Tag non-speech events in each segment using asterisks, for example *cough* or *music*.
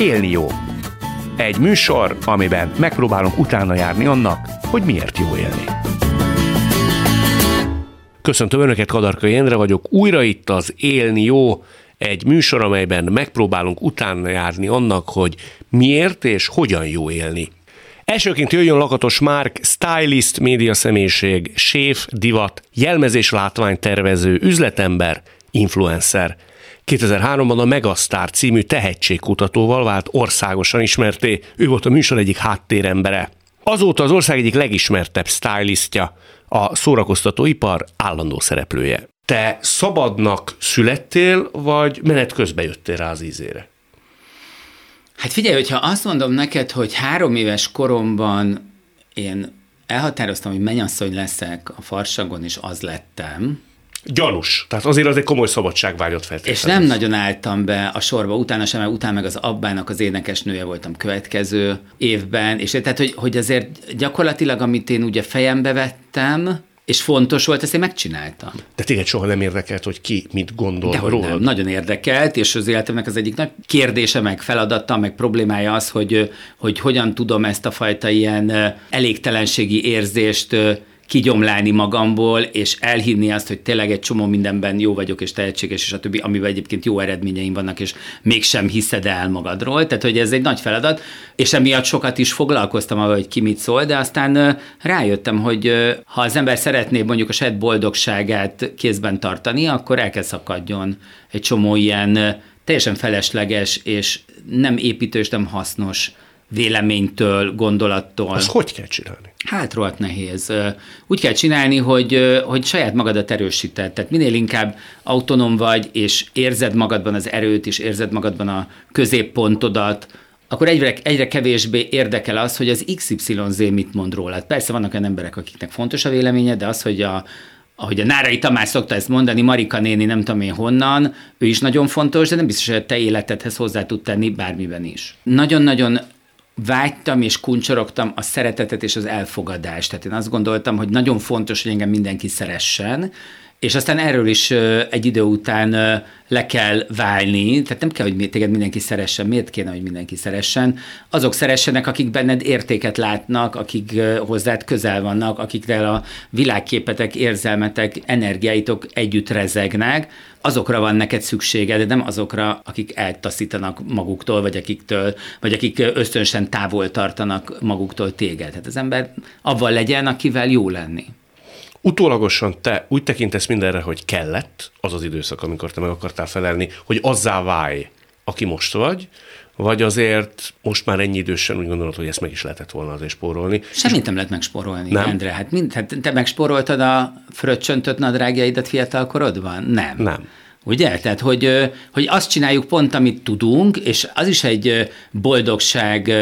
Élni jó. Egy műsor, amiben megpróbálunk utána járni annak, hogy miért jó élni. Köszöntöm Önöket, Kadarkai Endre vagyok. Újra itt az Élni jó, egy műsor, amelyben megpróbálunk utána járni annak, hogy miért és hogyan jó élni. Elsőként jöjjön Lakatos Márk, stylist, média személyiség, séf, divat, jelmezés látványtervező, üzletember, influencer. 2003-ban a Megasztár című tehetségkutatóval vált országosan ismerté, ő volt a műsor egyik háttérembere. Azóta az ország egyik legismertebb stylistja, a szórakoztatóipar állandó szereplője. Te szabadnak születtél, vagy menet közben jöttél rá az ízére? Hát figyelj, hogyha azt mondom neked, hogy három éves koromban én elhatároztam, hogy mennyasszony leszek a farsagon, és az lettem, Gyanús. Tehát azért az egy komoly szabadságvágyat feltételez. És nem nagyon álltam be a sorba utána sem, mert utána meg az Abbának az énekesnője voltam következő évben, és tehát, hogy, hogy azért gyakorlatilag, amit én ugye fejembe vettem, és fontos volt, ezt én megcsináltam. De téged soha nem érdekelt, hogy ki mit gondol De róla? Nem, nagyon érdekelt, és az életemnek az egyik nagy kérdése, meg feladata, meg problémája az, hogy, hogy hogyan tudom ezt a fajta ilyen elégtelenségi érzést kigyomlálni magamból, és elhinni azt, hogy tényleg egy csomó mindenben jó vagyok, és tehetséges, és a többi, amivel egyébként jó eredményeim vannak, és mégsem hiszed el magadról. Tehát, hogy ez egy nagy feladat, és emiatt sokat is foglalkoztam avval, hogy ki mit szól, de aztán rájöttem, hogy ha az ember szeretné mondjuk a saját boldogságát kézben tartani, akkor el kell szakadjon egy csomó ilyen teljesen felesleges, és nem építő, nem hasznos véleménytől, gondolattól. Azt hogy kell csinálni? Hát rohadt nehéz. Úgy kell csinálni, hogy, hogy saját magadat erősíted. Tehát minél inkább autonóm vagy, és érzed magadban az erőt, és érzed magadban a középpontodat, akkor egyre, egyre kevésbé érdekel az, hogy az XYZ mit mond rólad. Persze vannak olyan emberek, akiknek fontos a véleménye, de az, hogy a, ahogy a Nárai Tamás szokta ezt mondani, Marika néni nem tudom én honnan, ő is nagyon fontos, de nem biztos, hogy a te életedhez hozzá tud tenni bármiben is. Nagyon-nagyon vágytam és kuncsorogtam a szeretetet és az elfogadást. Tehát én azt gondoltam, hogy nagyon fontos, hogy engem mindenki szeressen, és aztán erről is egy idő után le kell válni, tehát nem kell, hogy téged mindenki szeressen, miért kéne, hogy mindenki szeressen. Azok szeressenek, akik benned értéket látnak, akik hozzád közel vannak, akikkel a világképetek, érzelmetek, energiáitok együtt rezegnek, azokra van neked szükséged, de nem azokra, akik eltaszítanak maguktól, vagy akiktől, vagy akik ösztönösen távol tartanak maguktól téged. Tehát az ember avval legyen, akivel jó lenni. Utólagosan te úgy tekintesz mindenre, hogy kellett az az időszak, amikor te meg akartál felelni, hogy azzá válj, aki most vagy, vagy azért most már ennyi idősen úgy gondolod, hogy ezt meg is lehetett volna azért spórolni. Semmit nem lehet megspórolni, nem? Endre. Hát, mind, hát te megspóroltad a fröccsöntött nadrágjaidat fiatal korodban? Nem. Nem. Ugye? Tehát, hogy, hogy azt csináljuk pont, amit tudunk, és az is egy boldogság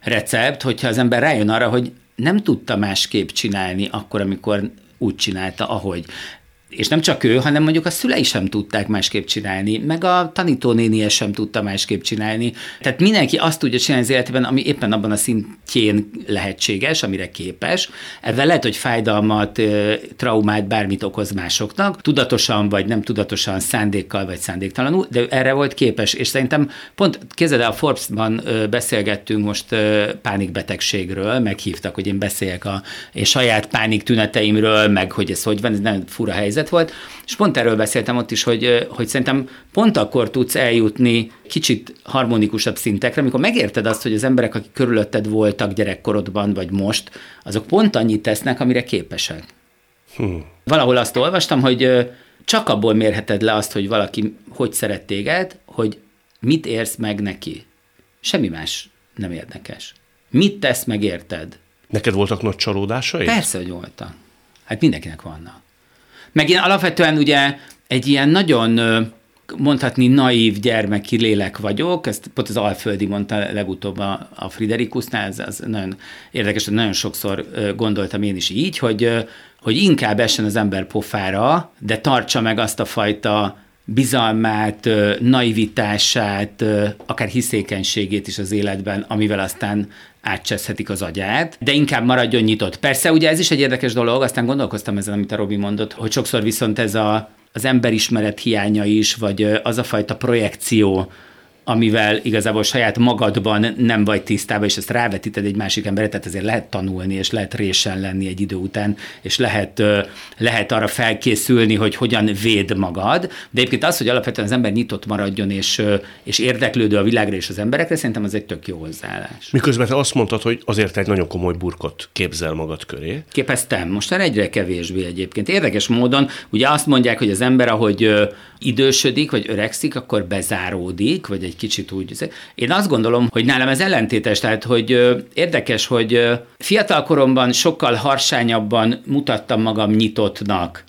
recept, hogyha az ember rájön arra, hogy nem tudta másképp csinálni akkor, amikor úgy csinálta, ahogy és nem csak ő, hanem mondjuk a szülei sem tudták másképp csinálni, meg a tanítónénie sem tudta másképp csinálni. Tehát mindenki azt tudja csinálni az életében, ami éppen abban a szintjén lehetséges, amire képes. Ezzel lehet, hogy fájdalmat, traumát, bármit okoz másoknak, tudatosan vagy nem tudatosan, szándékkal vagy szándéktalanul, de erre volt képes. És szerintem pont kézzel a Forbes-ban beszélgettünk most pánikbetegségről, meghívtak, hogy én beszéljek a én saját pánik tüneteimről, meg hogy ez hogy van, ez nem fura helyzet, helyzet volt, és pont erről beszéltem ott is, hogy, hogy szerintem pont akkor tudsz eljutni kicsit harmonikusabb szintekre, amikor megérted azt, hogy az emberek, akik körülötted voltak gyerekkorodban, vagy most, azok pont annyit tesznek, amire képesek. Hmm. Valahol azt olvastam, hogy csak abból mérheted le azt, hogy valaki hogy szeret téged, hogy mit érsz meg neki. Semmi más nem érdekes. Mit tesz meg érted? Neked voltak nagy csalódásai? Persze, hogy voltak. Hát mindenkinek vannak. Meg én alapvetően ugye egy ilyen nagyon mondhatni naív gyermeki lélek vagyok, ezt pont az Alföldi mondta legutóbb a, a Friderikusnál, ez, ez nagyon érdekes, hogy nagyon sokszor gondoltam én is így, hogy, hogy inkább essen az ember pofára, de tartsa meg azt a fajta bizalmát, naivitását, akár hiszékenységét is az életben, amivel aztán átcseszhetik az agyát, de inkább maradjon nyitott. Persze, ugye ez is egy érdekes dolog, aztán gondolkoztam ezen, amit a Robi mondott, hogy sokszor viszont ez a, az emberismeret hiánya is, vagy az a fajta projekció, amivel igazából saját magadban nem vagy tisztában, és ezt rávetíted egy másik emberre, tehát ezért lehet tanulni, és lehet résen lenni egy idő után, és lehet, lehet arra felkészülni, hogy hogyan véd magad. De egyébként az, hogy alapvetően az ember nyitott maradjon, és, és érdeklődő a világra és az emberekre, szerintem az egy tök jó hozzáállás. Miközben te azt mondtad, hogy azért egy nagyon komoly burkot képzel magad köré. Képeztem, most már egyre kevésbé egyébként. Érdekes módon, ugye azt mondják, hogy az ember, ahogy idősödik, vagy öregszik, akkor bezáródik, vagy egy kicsit úgy. Én azt gondolom, hogy nálam ez ellentétes, tehát hogy érdekes, hogy fiatal koromban sokkal harsányabban mutattam magam nyitottnak,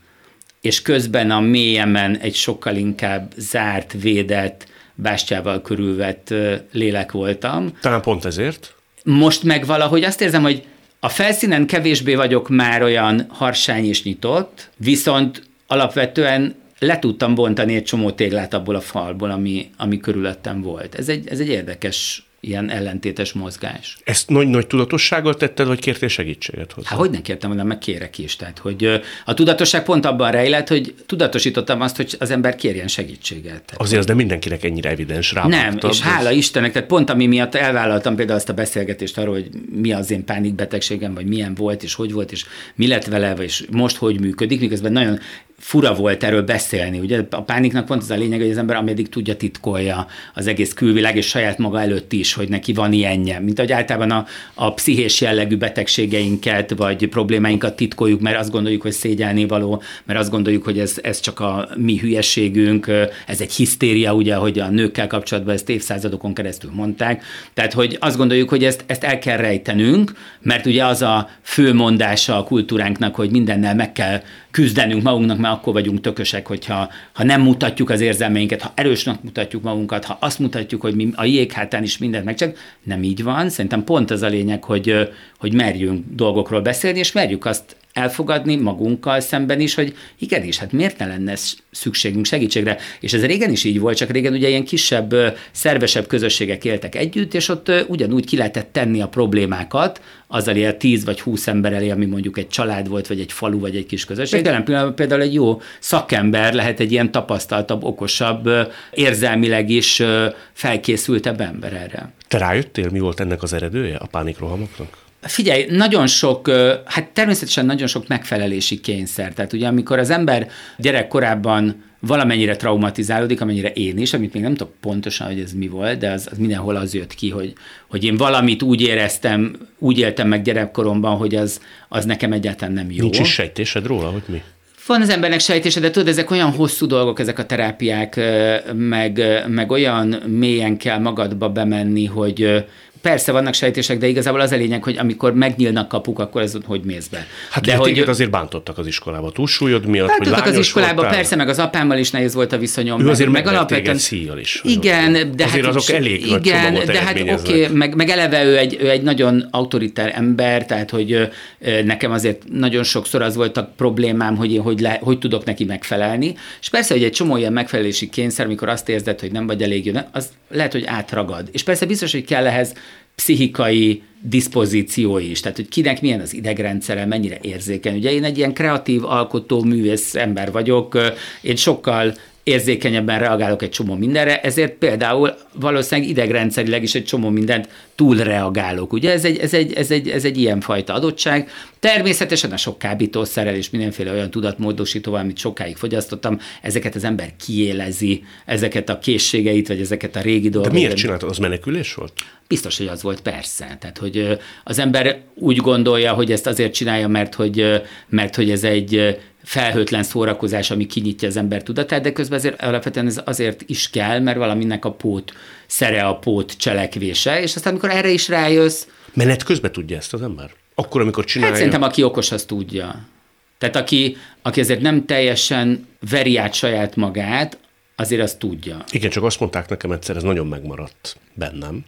és közben a mélyemen egy sokkal inkább zárt, védett, bástyával körülvett lélek voltam. Talán pont ezért? Most meg valahogy azt érzem, hogy a felszínen kevésbé vagyok már olyan harsány és nyitott, viszont alapvetően le tudtam bontani egy csomó téglát abból a falból, ami, ami körülöttem volt. Ez egy, ez egy érdekes ilyen ellentétes mozgás. Ezt nagy-nagy tudatossággal tetted, vagy kértél segítséget hozzá? Hát hogy ne kértem, hanem meg kérek is. Tehát, hogy a tudatosság pont abban rejlett, hogy tudatosítottam azt, hogy az ember kérjen segítséget. Tehát, Azért az de mindenkinek ennyire evidens rá. Nem, és hála Istennek, tehát pont ami miatt elvállaltam például azt a beszélgetést arról, hogy mi az én pánikbetegségem, vagy milyen volt, és hogy volt, és mi lett vele, és most hogy működik, miközben nagyon fura volt erről beszélni. Ugye a pániknak pont az a lényeg, hogy az ember ameddig tudja titkolja az egész külvilág, és saját maga előtt is, hogy neki van ilyenje. Mint ahogy általában a, a pszichés jellegű betegségeinket, vagy problémáinkat titkoljuk, mert azt gondoljuk, hogy szégyelni való, mert azt gondoljuk, hogy ez, ez csak a mi hülyeségünk, ez egy hisztéria, ugye, hogy a nőkkel kapcsolatban ezt évszázadokon keresztül mondták. Tehát, hogy azt gondoljuk, hogy ezt, ezt el kell rejtenünk, mert ugye az a fő mondása a kultúránknak, hogy mindennel meg kell küzdenünk magunknak, mert akkor vagyunk tökösek, hogyha ha nem mutatjuk az érzelmeinket, ha erősnek mutatjuk magunkat, ha azt mutatjuk, hogy mi a jéghátán is mindent meg csak nem így van. Szerintem pont az a lényeg, hogy, hogy merjünk dolgokról beszélni, és merjük azt elfogadni magunkkal szemben is, hogy igenis, hát miért ne lenne szükségünk segítségre. És ez régen is így volt, csak régen ugye ilyen kisebb, szervesebb közösségek éltek együtt, és ott ugyanúgy ki lehetett tenni a problémákat, azzal ilyen 10 vagy 20 ember elé, ami mondjuk egy család volt, vagy egy falu, vagy egy kis közösség. Jelen pillanatban például egy jó szakember lehet egy ilyen tapasztaltabb, okosabb, érzelmileg is felkészültebb ember erre. Te rájöttél, mi volt ennek az eredője a pánikrohamoknak? Figyelj, nagyon sok, hát természetesen nagyon sok megfelelési kényszer. Tehát ugye amikor az ember gyerekkorában valamennyire traumatizálódik, amennyire én is, amit még nem tudok pontosan, hogy ez mi volt, de az, az mindenhol az jött ki, hogy, hogy én valamit úgy éreztem, úgy éltem meg gyerekkoromban, hogy az, az nekem egyáltalán nem jó. Nincs is sejtésed róla, hogy mi? Van az embernek sejtése, de tudod, ezek olyan hosszú dolgok, ezek a terápiák, meg, meg olyan mélyen kell magadba bemenni, hogy persze vannak sejtések, de igazából az a lényeg, hogy amikor megnyílnak kapuk, akkor ez hogy mész be. Hát de hogy azért bántottak az iskolába, túlsúlyod miatt, hogy az iskolába, voltál? persze, meg az apámmal is nehéz volt a viszonyom. Ő azért meg, meg alapvetően szíjjal is. Igen, de azért hát azok elég igen, nagy de hát oké, okay, meg, meg, eleve ő egy, ő egy nagyon autoritár ember, tehát hogy nekem azért nagyon sokszor az volt a problémám, hogy én hogy, le, hogy tudok neki megfelelni. És persze, hogy egy csomó ilyen megfelelési kényszer, amikor azt érzed, hogy nem vagy elég jó, az lehet, hogy átragad. És persze biztos, hogy kell ehhez pszichikai diszpozíció is, tehát hogy kinek milyen az idegrendszere, mennyire érzékeny. Ugye én egy ilyen kreatív, alkotó, művész ember vagyok, én sokkal érzékenyebben reagálok egy csomó mindenre, ezért például valószínűleg idegrendszerileg is egy csomó mindent túlreagálok. Ugye ez egy, ez egy, ez egy, ez egy ilyen fajta adottság. Természetesen a sok kábítószerrel és mindenféle olyan tudatmódosítóval, amit sokáig fogyasztottam, ezeket az ember kiélezi, ezeket a készségeit, vagy ezeket a régi dolgokat. De miért csináltad? Az menekülés volt? Biztos, hogy az volt, persze. Tehát, hogy az ember úgy gondolja, hogy ezt azért csinálja, mert hogy, mert hogy ez egy felhőtlen szórakozás, ami kinyitja az ember tudatát, de közben azért alapvetően ez azért is kell, mert valaminek a pót szere a pót cselekvése, és aztán amikor erre is rájössz... Menet közben tudja ezt az ember? Akkor, amikor csinálja? Hát szerintem, aki okos, az tudja. Tehát aki, aki azért nem teljesen veri át saját magát, azért azt tudja. Igen, csak azt mondták nekem egyszer, ez nagyon megmaradt bennem,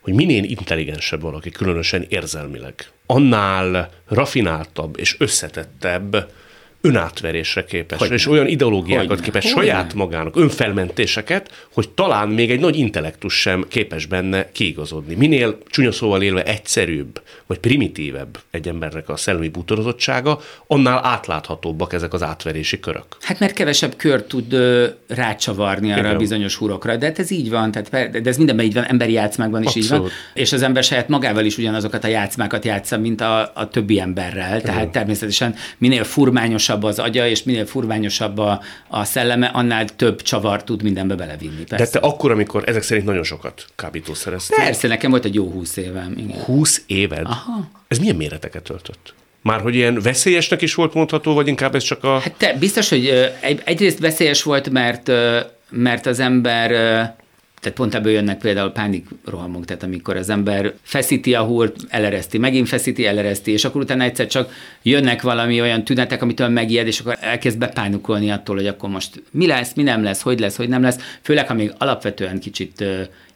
hogy minél intelligensebb valaki, különösen érzelmileg, annál rafináltabb és összetettebb önátverésre képes, Hogyne. és olyan ideológiákat Hogyne. képes Hogyne. saját magának, önfelmentéseket, hogy talán még egy nagy intellektus sem képes benne kiigazodni. Minél csúnya szóval élve egyszerűbb, vagy primitívebb egy embernek a szellemi bútorozottsága, annál átláthatóbbak ezek az átverési körök. Hát mert kevesebb kör tud ö, rácsavarni arra Igen. a bizonyos hurokra, de hát ez így van, tehát, de ez mindenben így van, emberi játszmákban is így van, Abszolút. és az ember saját magával is ugyanazokat a játszmákat játsza, mint a, a többi emberrel, tehát természetesen minél furmányosabb az agya, és minél furmányosabb a, a szelleme, annál több csavar tud mindenbe belevinni. De Persze. te akkor, amikor ezek szerint nagyon sokat kábítószereztél, Persze, nekem volt egy jó húsz évem, igen. 20 éved, Aha. ez milyen méreteket töltött? Már hogy ilyen veszélyesnek is volt mondható, vagy inkább ez csak a... Hát te, biztos, hogy egyrészt veszélyes volt, mert, mert az ember, tehát pont ebből jönnek például pánikrohamok, tehát amikor az ember feszíti a húrt, elereszti, megint feszíti, elereszti, és akkor utána egyszer csak jönnek valami olyan tünetek, amitől megijed, és akkor elkezd bepánikolni attól, hogy akkor most mi lesz, mi nem lesz, hogy lesz, hogy nem lesz, főleg, ha még alapvetően kicsit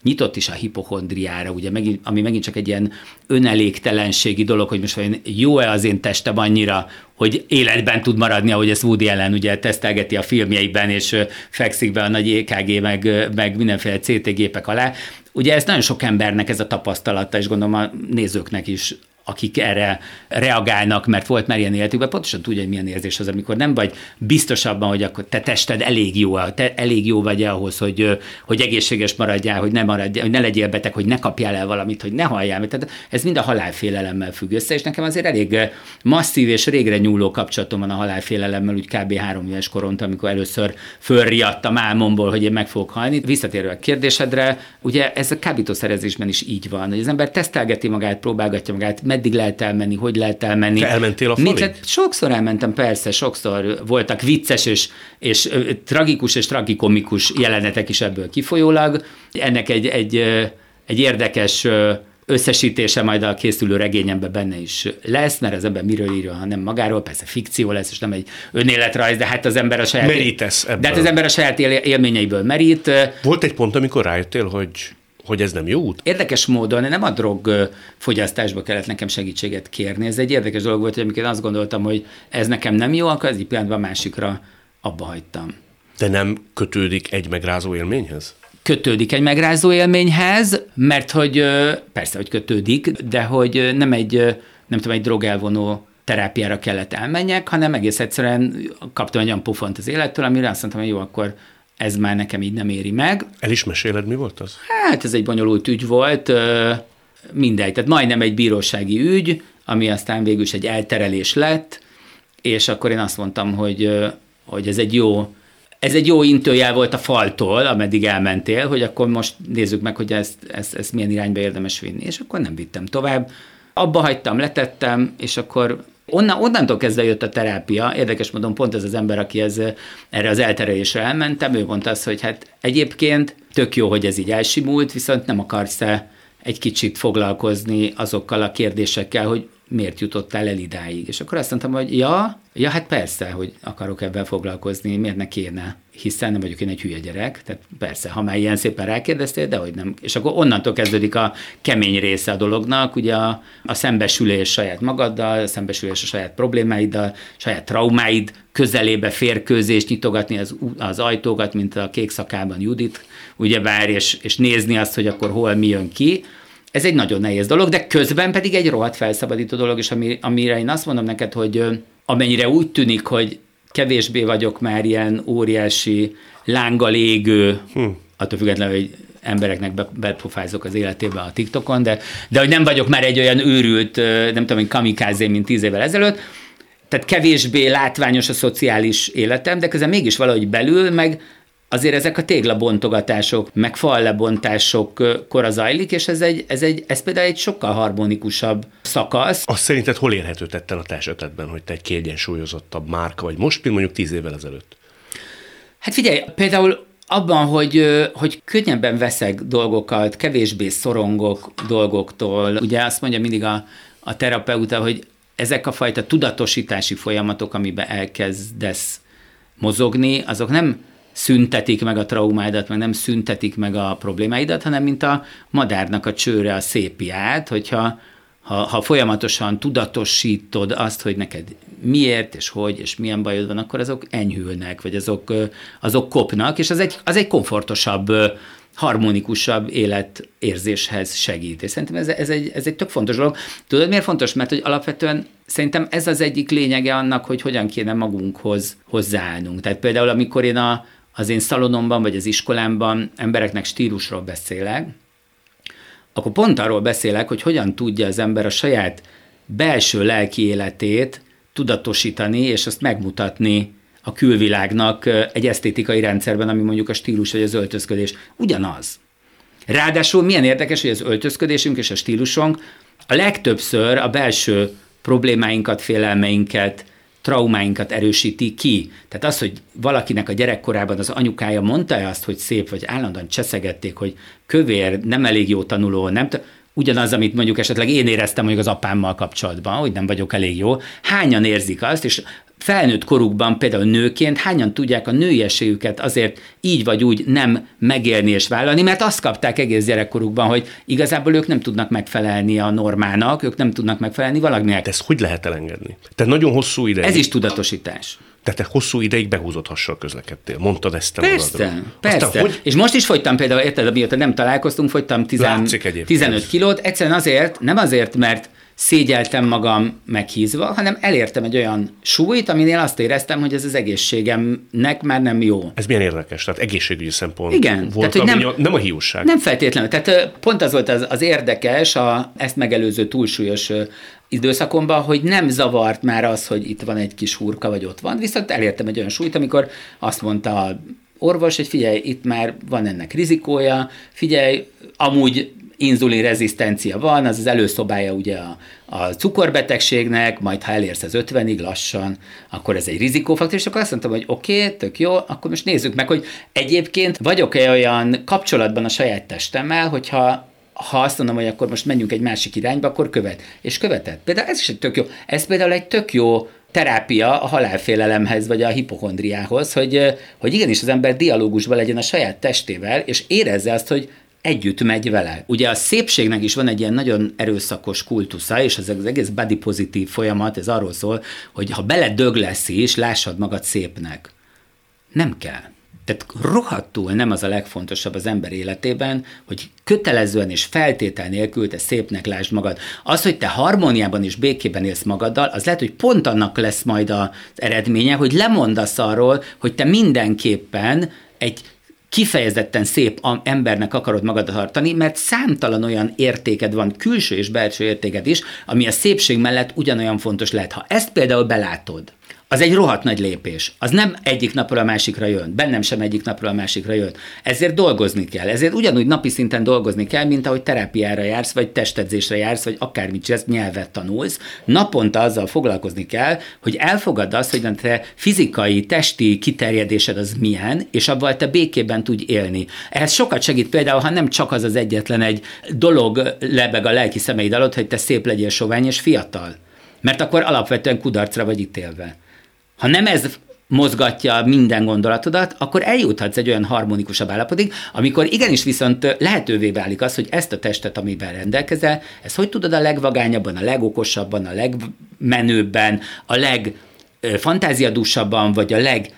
nyitott is a hipochondriára, ugye, megint, ami megint csak egy ilyen önelégtelenségi dolog, hogy most vajon jó-e az én testem annyira, hogy életben tud maradni, ahogy ezt Woody Allen ugye tesztelgeti a filmjeiben, és fekszik be a nagy EKG, meg, meg mindenféle CT gépek alá. Ugye ez nagyon sok embernek ez a tapasztalata, és gondolom a nézőknek is akik erre reagálnak, mert volt már ilyen életükben, pontosan tudja, hogy milyen érzés az, amikor nem vagy biztos abban, hogy akkor te tested elég jó, te elég jó vagy ahhoz, hogy, hogy egészséges maradjál, hogy ne, maradjál, hogy ne legyél beteg, hogy ne kapjál el valamit, hogy ne halljál. Tehát ez mind a halálfélelemmel függ össze, és nekem azért elég masszív és régre nyúló kapcsolatom van a halálfélelemmel, úgy kb. három éves koront, amikor először fölriadtam álmomból, hogy én meg fogok halni. Visszatérve a kérdésedre, ugye ez a kábítószerezésben is így van, hogy az ember tesztelgeti magát, próbálgatja magát, meddig lehet elmenni, hogy lehet elmenni. Te elmentél a falig? lehet- Sokszor elmentem, persze, sokszor voltak vicces és, és tragikus és tragikomikus jelenetek is ebből kifolyólag. Ennek egy, egy, egy érdekes összesítése majd a készülő regényemben benne is lesz, mert az ember miről írja, ha nem magáról, persze fikció lesz, és nem egy önéletrajz, de hát az ember a saját... Merítesz ebből. De hát az ember a saját él- élményeiből merít. Volt egy pont, amikor rájöttél, hogy, hogy ez nem jó út? Érdekes módon nem a drog fogyasztásba kellett nekem segítséget kérni. Ez egy érdekes dolog volt, hogy amikor azt gondoltam, hogy ez nekem nem jó, akkor az egy pillanatban a másikra abba hagytam. De nem kötődik egy megrázó élményhez? Kötődik egy megrázó élményhez, mert hogy persze, hogy kötődik, de hogy nem egy, nem tudom, egy drogelvonó terápiára kellett elmenjek, hanem egész egyszerűen kaptam egy olyan pofont az élettől, amire azt mondtam, hogy jó, akkor ez már nekem így nem éri meg. El is meséled, mi volt az? Hát ez egy bonyolult ügy volt, mindegy, tehát majdnem egy bírósági ügy, ami aztán végül is egy elterelés lett, és akkor én azt mondtam, hogy, hogy ez egy jó ez egy jó intőjel volt a faltól, ameddig elmentél, hogy akkor most nézzük meg, hogy ezt, ezt, ezt milyen irányba érdemes vinni. És akkor nem vittem tovább. Abba hagytam, letettem, és akkor onnan, onnantól kezdve jött a terápia. Érdekes módon pont ez az ember, aki ez, erre az elterelésre elmentem, ő mondta azt, hogy hát egyébként tök jó, hogy ez így elsimult, viszont nem akarsz-e egy kicsit foglalkozni azokkal a kérdésekkel, hogy miért jutottál el idáig. És akkor azt mondtam, hogy ja, ja, hát persze, hogy akarok ebben foglalkozni, miért ne kéne, hiszen nem vagyok én egy hülye gyerek, tehát persze, ha már ilyen szépen rákérdeztél, de hogy nem. És akkor onnantól kezdődik a kemény része a dolognak, ugye a, a szembesülés saját magaddal, a szembesülés a saját problémáiddal, saját traumáid közelébe férkőzést, nyitogatni az, az ajtókat, mint a kék szakában Judit, ugyebár, és, és nézni azt, hogy akkor hol mi jön ki, ez egy nagyon nehéz dolog, de közben pedig egy rohadt felszabadító dolog, és ami, amire én azt mondom neked, hogy amennyire úgy tűnik, hogy kevésbé vagyok már ilyen óriási lángal égő, hm. attól függetlenül, hogy embereknek be- bepofázok az életébe a TikTokon, de, de hogy nem vagyok már egy olyan őrült, nem tudom, hogy kamikázé, mint tíz évvel ezelőtt, tehát kevésbé látványos a szociális életem, de közben mégis valahogy belül, meg azért ezek a téglabontogatások, meg fallebontások ö, kora zajlik, és ez, egy, ez, egy, ez például egy sokkal harmonikusabb szakasz. Azt szerinted hol érhető tetten a te esetedben, hogy te egy kiegyensúlyozottabb márka vagy most, mint mondjuk tíz évvel ezelőtt? Hát figyelj, például abban, hogy, hogy könnyebben veszek dolgokat, kevésbé szorongok dolgoktól. Ugye azt mondja mindig a, a terapeuta, hogy ezek a fajta tudatosítási folyamatok, amiben elkezdesz mozogni, azok nem szüntetik meg a traumáidat, meg nem szüntetik meg a problémáidat, hanem mint a madárnak a csőre a szépiát, hogyha ha, ha folyamatosan tudatosítod azt, hogy neked miért, és hogy, és milyen bajod van, akkor azok enyhülnek, vagy azok, azok kopnak, és az egy, az egy komfortosabb harmonikusabb életérzéshez segít. És szerintem ez, ez, egy, ez egy tök fontos dolog. Tudod, miért fontos? Mert hogy alapvetően szerintem ez az egyik lényege annak, hogy hogyan kéne magunkhoz hozzáállnunk. Tehát például, amikor én a, az én szalonomban, vagy az iskolámban embereknek stílusról beszélek, akkor pont arról beszélek, hogy hogyan tudja az ember a saját belső lelki életét tudatosítani, és azt megmutatni a külvilágnak egy esztétikai rendszerben, ami mondjuk a stílus vagy az öltözködés. Ugyanaz. Ráadásul milyen érdekes, hogy az öltözködésünk és a stílusunk a legtöbbször a belső problémáinkat, félelmeinket, traumáinkat erősíti ki. Tehát az, hogy valakinek a gyerekkorában az anyukája mondta azt, hogy szép, vagy állandóan cseszegették, hogy kövér, nem elég jó tanuló, nem ugyanaz, amit mondjuk esetleg én éreztem mondjuk az apámmal kapcsolatban, hogy nem vagyok elég jó. Hányan érzik azt, és felnőtt korukban például nőként hányan tudják a női esélyüket azért így vagy úgy nem megélni és vállalni, mert azt kapták egész gyerekkorukban, hogy igazából ők nem tudnak megfelelni a normának, ők nem tudnak megfelelni valaminek. De ezt hogy lehet elengedni? Te nagyon hosszú ideig. Ez is tudatosítás. Tehát te hosszú ideig behúzott hassal közlekedtél. Mondtad ezt te Persze, magadról. persze. Aztán, hogy... És most is fogytam például, érted, amióta nem találkoztunk, fogytam 10, 15 kilót. Egyszerűen azért, nem azért, mert szégyeltem magam meghízva, hanem elértem egy olyan súlyt, aminél azt éreztem, hogy ez az egészségemnek már nem jó. Ez milyen érdekes, tehát egészségügyi szempont Igen, volt, tehát, hogy nem, a, nem a hiúság. Nem feltétlenül. Tehát pont az volt az, az érdekes, a, ezt megelőző túlsúlyos időszakomban, hogy nem zavart már az, hogy itt van egy kis hurka, vagy ott van, viszont elértem egy olyan súlyt, amikor azt mondta a orvos, hogy figyelj, itt már van ennek rizikója, figyelj, amúgy inzulin rezisztencia van, az az előszobája ugye a, a cukorbetegségnek, majd ha elérsz az 50-ig lassan, akkor ez egy rizikófaktor, és akkor azt mondtam, hogy oké, okay, tök jó, akkor most nézzük meg, hogy egyébként vagyok-e olyan kapcsolatban a saját testemmel, hogyha ha azt mondom, hogy akkor most menjünk egy másik irányba, akkor követ. És követett. Például ez is egy tök jó. Ez például egy tök jó terápia a halálfélelemhez, vagy a hipochondriához, hogy, hogy igenis az ember dialógusban legyen a saját testével, és érezze azt, hogy együtt megy vele. Ugye a szépségnek is van egy ilyen nagyon erőszakos kultusza, és az egész body pozitív folyamat, ez arról szól, hogy ha beledög lesz is, lássad magad szépnek. Nem kell. Tehát rohadtul nem az a legfontosabb az ember életében, hogy kötelezően és feltétel nélkül te szépnek lásd magad. Az, hogy te harmóniában és békében élsz magaddal, az lehet, hogy pont annak lesz majd az eredménye, hogy lemondasz arról, hogy te mindenképpen egy kifejezetten szép embernek akarod magad tartani, mert számtalan olyan értéked van, külső és belső értéked is, ami a szépség mellett ugyanolyan fontos lehet. Ha ezt például belátod, az egy rohadt nagy lépés. Az nem egyik napról a másikra jön. Bennem sem egyik napról a másikra jön. Ezért dolgozni kell. Ezért ugyanúgy napi szinten dolgozni kell, mint ahogy terápiára jársz, vagy testedzésre jársz, vagy akármit csinálsz, nyelvet tanulsz. Naponta azzal foglalkozni kell, hogy elfogad azt, hogy a te fizikai, testi kiterjedésed az milyen, és abban te békében tudj élni. Ez sokat segít például, ha nem csak az az egyetlen egy dolog lebeg a lelki szemeid alatt, hogy te szép legyél sovány és fiatal. Mert akkor alapvetően kudarcra vagy ítélve. Ha nem ez mozgatja minden gondolatodat, akkor eljuthatsz egy olyan harmonikusabb állapotig, amikor igenis viszont lehetővé válik az, hogy ezt a testet, amivel rendelkezel, ezt hogy tudod a legvagányabban, a legokosabban, a legmenőbben, a legfantáziadúsabban, vagy a leg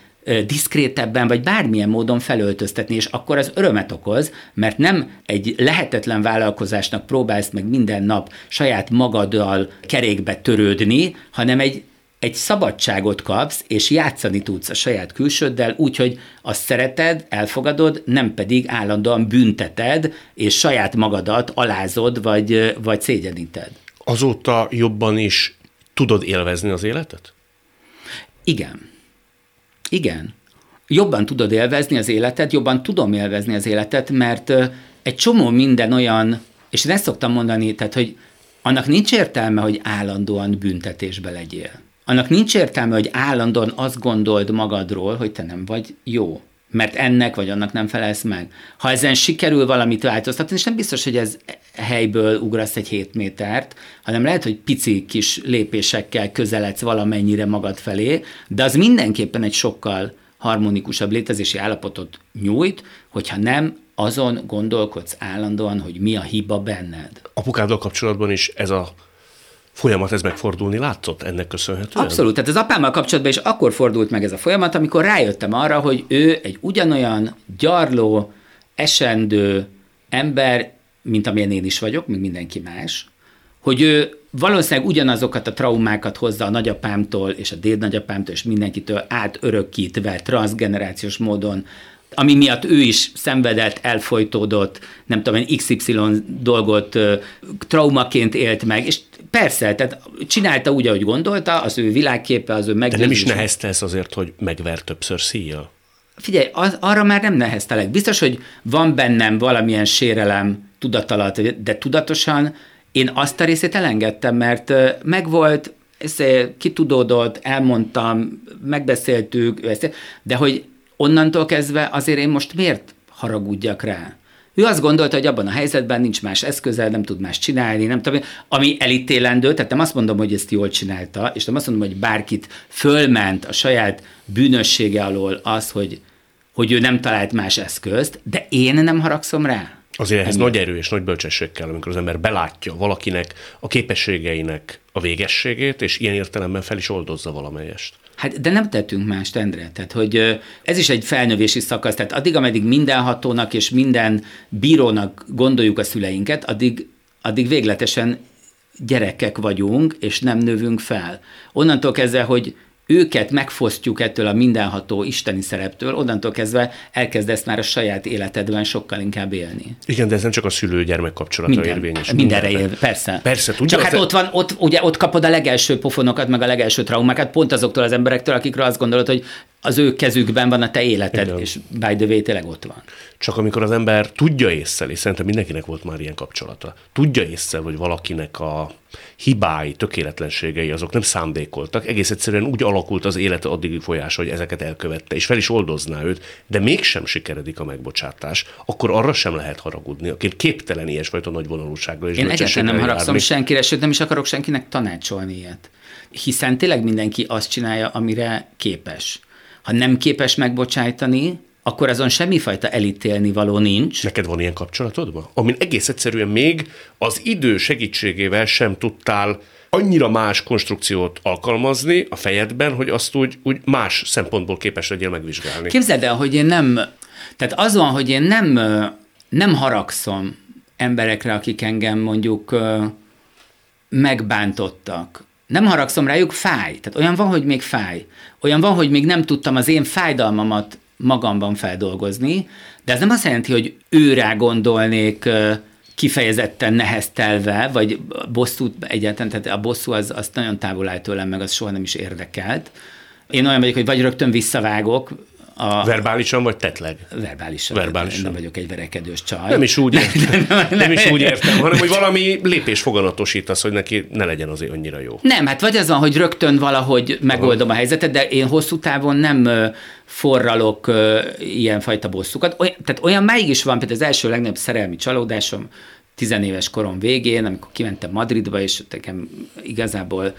diszkrétebben, vagy bármilyen módon felöltöztetni, és akkor az örömet okoz, mert nem egy lehetetlen vállalkozásnak próbálsz meg minden nap saját magaddal kerékbe törődni, hanem egy egy szabadságot kapsz, és játszani tudsz a saját külsőddel, úgyhogy azt szereted, elfogadod, nem pedig állandóan bünteted, és saját magadat alázod, vagy, vagy szégyeníted. Azóta jobban is tudod élvezni az életet? Igen. Igen. Jobban tudod élvezni az életet, jobban tudom élvezni az életet, mert egy csomó minden olyan, és én ezt szoktam mondani, tehát, hogy annak nincs értelme, hogy állandóan büntetésbe legyél annak nincs értelme, hogy állandóan azt gondold magadról, hogy te nem vagy jó mert ennek vagy annak nem felelsz meg. Ha ezen sikerül valamit változtatni, és nem biztos, hogy ez helyből ugrasz egy 7 métert, hanem lehet, hogy pici kis lépésekkel közeledsz valamennyire magad felé, de az mindenképpen egy sokkal harmonikusabb létezési állapotot nyújt, hogyha nem azon gondolkodsz állandóan, hogy mi a hiba benned. Apukáddal kapcsolatban is ez a folyamat ez megfordulni látszott ennek köszönhetően? Abszolút. Tehát az apámmal kapcsolatban is akkor fordult meg ez a folyamat, amikor rájöttem arra, hogy ő egy ugyanolyan gyarló, esendő ember, mint amilyen én is vagyok, mint mindenki más, hogy ő valószínűleg ugyanazokat a traumákat hozza a nagyapámtól és a dédnagyapámtól és mindenkitől átörökítve transgenerációs módon, ami miatt ő is szenvedett, elfolytódott, nem tudom én, XY dolgot traumaként élt meg, és persze, tehát csinálta úgy, ahogy gondolta, az ő világképe, az ő meggyőzése. De nem is nehezte ez azért, hogy megver többször szíjjal? Figyelj, az, arra már nem neheztelek. Biztos, hogy van bennem valamilyen sérelem tudatalat, de tudatosan én azt a részét elengedtem, mert megvolt, kitudódott, elmondtam, megbeszéltük, de hogy onnantól kezdve azért én most miért haragudjak rá? Ő azt gondolta, hogy abban a helyzetben nincs más eszköze, nem tud más csinálni, nem tudom, ami elítélendő, tehát nem azt mondom, hogy ezt jól csinálta, és nem azt mondom, hogy bárkit fölment a saját bűnössége alól az, hogy, hogy ő nem talált más eszközt, de én nem haragszom rá. Azért ehhez nagy erő és nagy bölcsesség kell, amikor az ember belátja valakinek a képességeinek a végességét, és ilyen értelemben fel is oldozza valamelyest. Hát, de nem tettünk mást, Endre. Tehát, hogy ez is egy felnövési szakasz. Tehát addig, ameddig minden hatónak és minden bírónak gondoljuk a szüleinket, addig, addig végletesen gyerekek vagyunk, és nem növünk fel. Onnantól kezdve, hogy őket megfosztjuk ettől a mindenható isteni szereptől, onnantól kezdve elkezdesz már a saját életedben sokkal inkább élni. Igen, de ez nem csak a szülő-gyermek kapcsolatra Minden, érvényes. Mindenre ér, persze. Persze, tudja. Csak hát ott van, ott, ugye ott kapod a legelső pofonokat, meg a legelső traumákat, pont azoktól az emberektől, akikről azt gondolod, hogy az ő kezükben van a te életed, Igen. és by the way, tényleg ott van. Csak amikor az ember tudja észre, és szerintem mindenkinek volt már ilyen kapcsolata, tudja észre, hogy valakinek a hibái, tökéletlenségei azok nem szándékoltak, egész egyszerűen úgy alakult az élete addigi folyása, hogy ezeket elkövette, és fel is oldozná őt, de mégsem sikeredik a megbocsátás, akkor arra sem lehet haragudni, aki képtelen ilyesfajta nagy vonalúságra. És Én egyáltalán nem haragszom járni. senkire, sőt nem is akarok senkinek tanácsolni ilyet. Hiszen tényleg mindenki azt csinálja, amire képes. Ha nem képes megbocsájtani, akkor azon semmifajta elítélni való nincs. Neked van ilyen kapcsolatodban? Amin egész egyszerűen még az idő segítségével sem tudtál annyira más konstrukciót alkalmazni a fejedben, hogy azt úgy, úgy más szempontból képes legyél megvizsgálni. Képzeld el, hogy én nem, tehát az van, hogy én nem, nem haragszom emberekre, akik engem mondjuk megbántottak. Nem haragszom rájuk, fáj. Tehát olyan van, hogy még fáj. Olyan van, hogy még nem tudtam az én fájdalmamat magamban feldolgozni, de ez nem azt jelenti, hogy őrá gondolnék kifejezetten neheztelve, vagy bosszút egyáltalán, tehát a bosszú az, az nagyon távol áll tőlem, meg az soha nem is érdekelt. Én olyan vagyok, hogy vagy rögtön visszavágok, a... Verbálisan vagy tetleg? Verbálisan. Verbálisan. Nem vagyok egy verekedős csaj. Nem is úgy értem, nem, nem, nem is úgy értem hanem hogy valami lépés foganatosítasz, hogy neki ne legyen azért annyira jó. Nem, hát vagy az van, hogy rögtön valahogy megoldom Aha. a helyzetet, de én hosszú távon nem forralok ilyenfajta bosszukat. Olyan, tehát olyan máig is van, például az első legnagyobb szerelmi csalódásom, tizenéves korom végén, amikor kimentem Madridba, és nekem igazából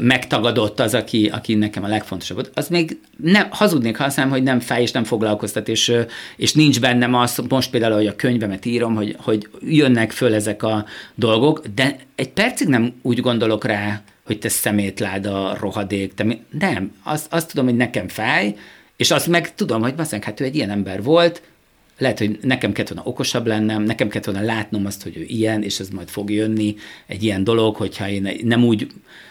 megtagadott az, aki, aki nekem a legfontosabb volt, az még nem, hazudnék, ha azt mondom, hogy nem fáj és nem foglalkoztat, és, és nincs bennem az, most például, hogy a könyvemet írom, hogy, hogy jönnek föl ezek a dolgok, de egy percig nem úgy gondolok rá, hogy te szemétláda, rohadék, te mi, nem, azt, azt tudom, hogy nekem fáj, és azt meg tudom, hogy basszánk, hát ő egy ilyen ember volt, lehet, hogy nekem kellett volna okosabb lennem, nekem kellett volna látnom azt, hogy ő ilyen, és ez majd fog jönni, egy ilyen dolog, hogyha én nem úgy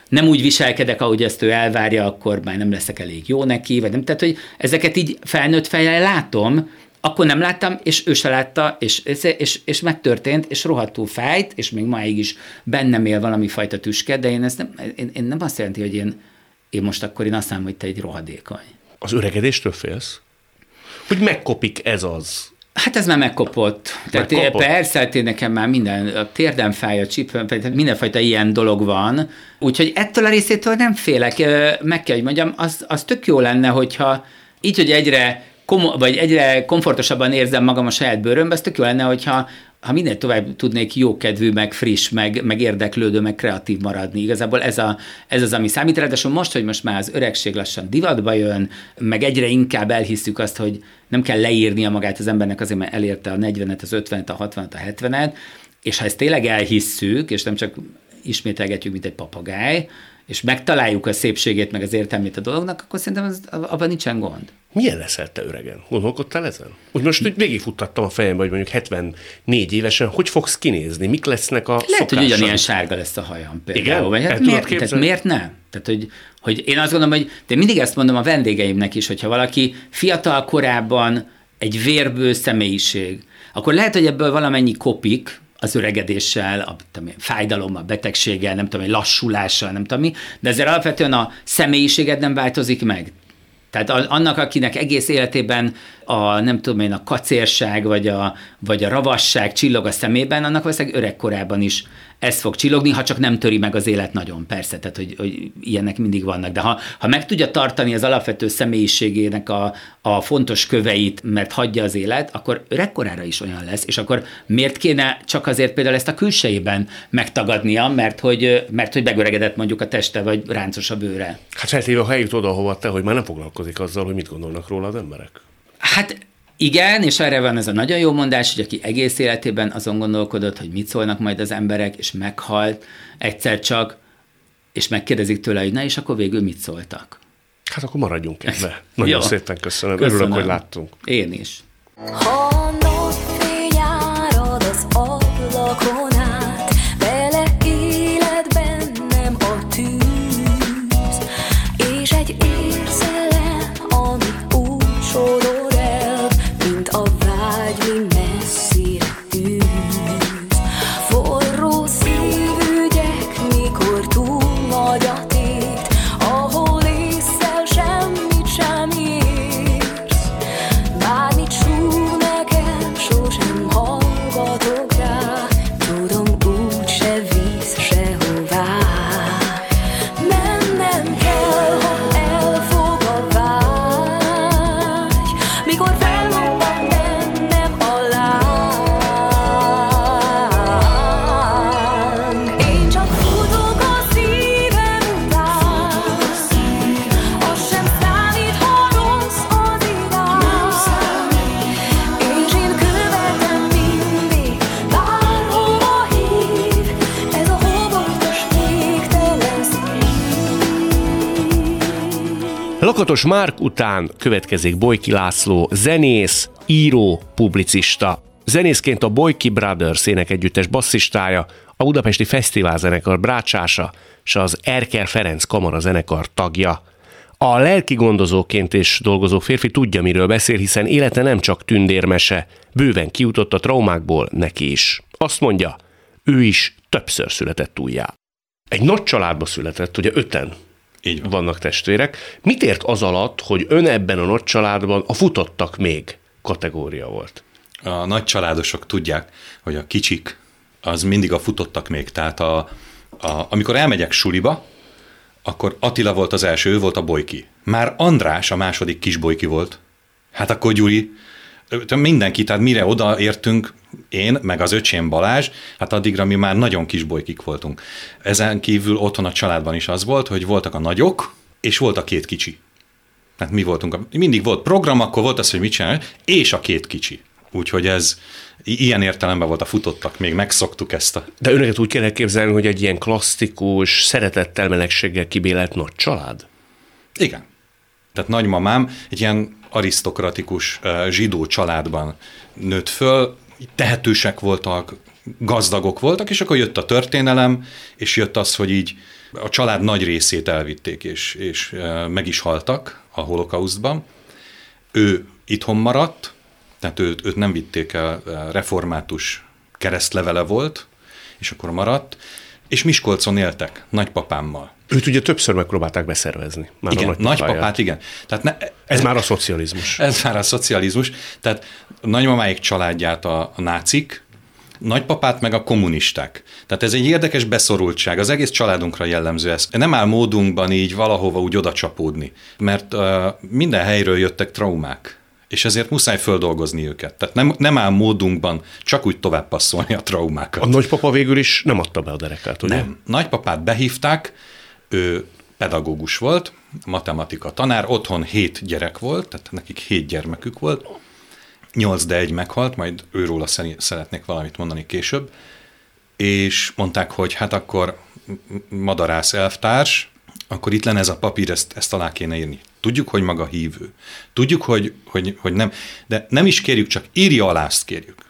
nem úgy viselkedek, ahogy ezt ő elvárja, akkor már nem leszek elég jó neki, vagy nem. Tehát, hogy ezeket így felnőtt fejjel látom, akkor nem láttam, és ő se látta, és, és, és megtörtént, és rohadtul fájt, és még máig is bennem él valami fajta tüske, de én, ezt nem, én, én nem azt jelenti, hogy én, én most akkor én azt mondom, hogy te egy rohadékony. Az öregedéstől félsz? Hogy megkopik ez az, Hát ez már megkopott. Tehát megkopott. persze, hát én nekem már minden, a térdem fáj, a csípőm, mindenfajta ilyen dolog van. Úgyhogy ettől a részétől nem félek. Meg kell, hogy mondjam, az, az tök jó lenne, hogyha így, hogy egyre komo- vagy egyre komfortosabban érzem magam a saját bőrömben, az tök jó lenne, hogyha ha minél tovább tudnék jókedvű, meg friss, meg, meg érdeklődő, meg kreatív maradni. Igazából ez, a, ez az, ami számít. Ráadásul most, hogy most már az öregség lassan divatba jön, meg egyre inkább elhisszük azt, hogy nem kell leírnia magát az embernek azért, mert elérte a 40-et, az 50-et, a 60-et, a 70-et, és ha ezt tényleg elhisszük, és nem csak ismételgetjük, mint egy papagáj, és megtaláljuk a szépségét, meg az értelmét a dolognak, akkor szerintem az, abban nincsen gond. Milyen leszel te öregen? Gondolkodtál ezen? Úgy most úgy végigfuttattam a fejembe, hogy mondjuk 74 évesen, hogy fogsz kinézni? Mik lesznek a Lehet, hogy ugyanilyen sárga lesz a hajam például. Igen? Vagy hát miért, tehát miért nem? Tehát, hogy, hogy én azt gondolom, hogy de mindig ezt mondom a vendégeimnek is, hogyha valaki fiatal korában egy vérből személyiség, akkor lehet, hogy ebből valamennyi kopik, az öregedéssel, a tudom én, fájdalommal, betegséggel, nem tudom, én, lassulással, nem tudom mi, de ezzel alapvetően a személyiséged nem változik meg. Tehát annak, akinek egész életében a, nem tudom én, a kacérság, vagy a, vagy a ravasság csillog a szemében, annak valószínűleg öregkorában is ez fog csillogni, ha csak nem töri meg az élet nagyon, persze, tehát hogy, hogy ilyenek mindig vannak. De ha, ha meg tudja tartani az alapvető személyiségének a, a fontos köveit, mert hagyja az élet, akkor öregkorára is olyan lesz, és akkor miért kéne csak azért például ezt a külsejében megtagadnia, mert hogy, mert hogy megöregedett mondjuk a teste, vagy ráncos a bőre. Hát feltéve, ha eljut oda, hova te, hogy már nem foglalkozik azzal, hogy mit gondolnak róla az emberek. Hát igen, és erre van ez a nagyon jó mondás, hogy aki egész életében azon gondolkodott, hogy mit szólnak majd az emberek, és meghalt egyszer csak, és megkérdezik tőle, hogy na, és akkor végül mit szóltak. Hát akkor maradjunk *laughs* ebbe. Nagyon Jó. szépen köszönöm. Köszönöm. Örülök, hogy láttunk. Én is. Ha Lakatos Márk után következik Bojki László, zenész, író, publicista. Zenészként a Bojki Brothers énekegyüttes basszistája, a Budapesti Fesztivál zenekar brácsása és az Erkel Ferenc Kamara zenekar tagja. A lelki gondozóként is dolgozó férfi tudja, miről beszél, hiszen élete nem csak tündérmese, bőven kiutott a traumákból neki is. Azt mondja, ő is többször született újjá. Egy nagy családba született, ugye öten Így van. vannak testvérek. Mit ért az alatt, hogy ön ebben a nagy családban a futottak még kategória volt? A nagy családosok tudják, hogy a kicsik az mindig a futottak még. Tehát a, a, amikor elmegyek suliba, akkor Attila volt az első, ő volt a bolyki. Már András a második kisbolyki volt. Hát akkor Gyuri, mindenki, tehát mire odaértünk, én, meg az öcsém Balázs, hát addigra mi már nagyon kis bolykik voltunk. Ezen kívül otthon a családban is az volt, hogy voltak a nagyok, és volt a két kicsi. Hát mi voltunk, a- mindig volt program, akkor volt az, hogy mit csinálni, és a két kicsi. Úgyhogy ez ilyen értelemben volt a futottak, még megszoktuk ezt a... De önöket úgy kell elképzelni, hogy egy ilyen klasszikus, szeretettel, melegséggel kibélelt nagy család? Igen. Tehát nagymamám egy ilyen arisztokratikus zsidó családban nőtt föl, tehetősek voltak, gazdagok voltak, és akkor jött a történelem, és jött az, hogy így a család nagy részét elvitték, és, és eh, meg is haltak a holokausztban. Ő itthon maradt, tehát őt, őt nem vitték el, eh, református keresztlevele volt, és akkor maradt, és Miskolcon éltek nagypapámmal. Őt ugye többször megpróbálták beszervezni. Már Igen, a nagypapáját. nagypapát, igen. Tehát ne, Ez már a szocializmus. ez már a szocializmus. Tehát nagymamáik családját a, a nácik, nagypapát meg a kommunisták. Tehát ez egy érdekes beszorultság, az egész családunkra jellemző ez. Nem áll módunkban így valahova úgy oda csapódni, mert uh, minden helyről jöttek traumák, és ezért muszáj földolgozni őket. Tehát nem, nem áll módunkban csak úgy tovább passzolni a traumákat. A nagypapa végül is nem adta be a derekát, ugye? Nem. Nagypapát behívták, ő pedagógus volt, matematika tanár, otthon hét gyerek volt, tehát nekik hét gyermekük volt, nyolc, de egy meghalt, majd szeri- szeretnék valamit mondani később, és mondták, hogy hát akkor madarász elvtárs, akkor itt lenne ez a papír, ezt, ezt alá kéne írni. Tudjuk, hogy maga hívő. Tudjuk, hogy, hogy, hogy nem. De nem is kérjük, csak írja alá, azt kérjük.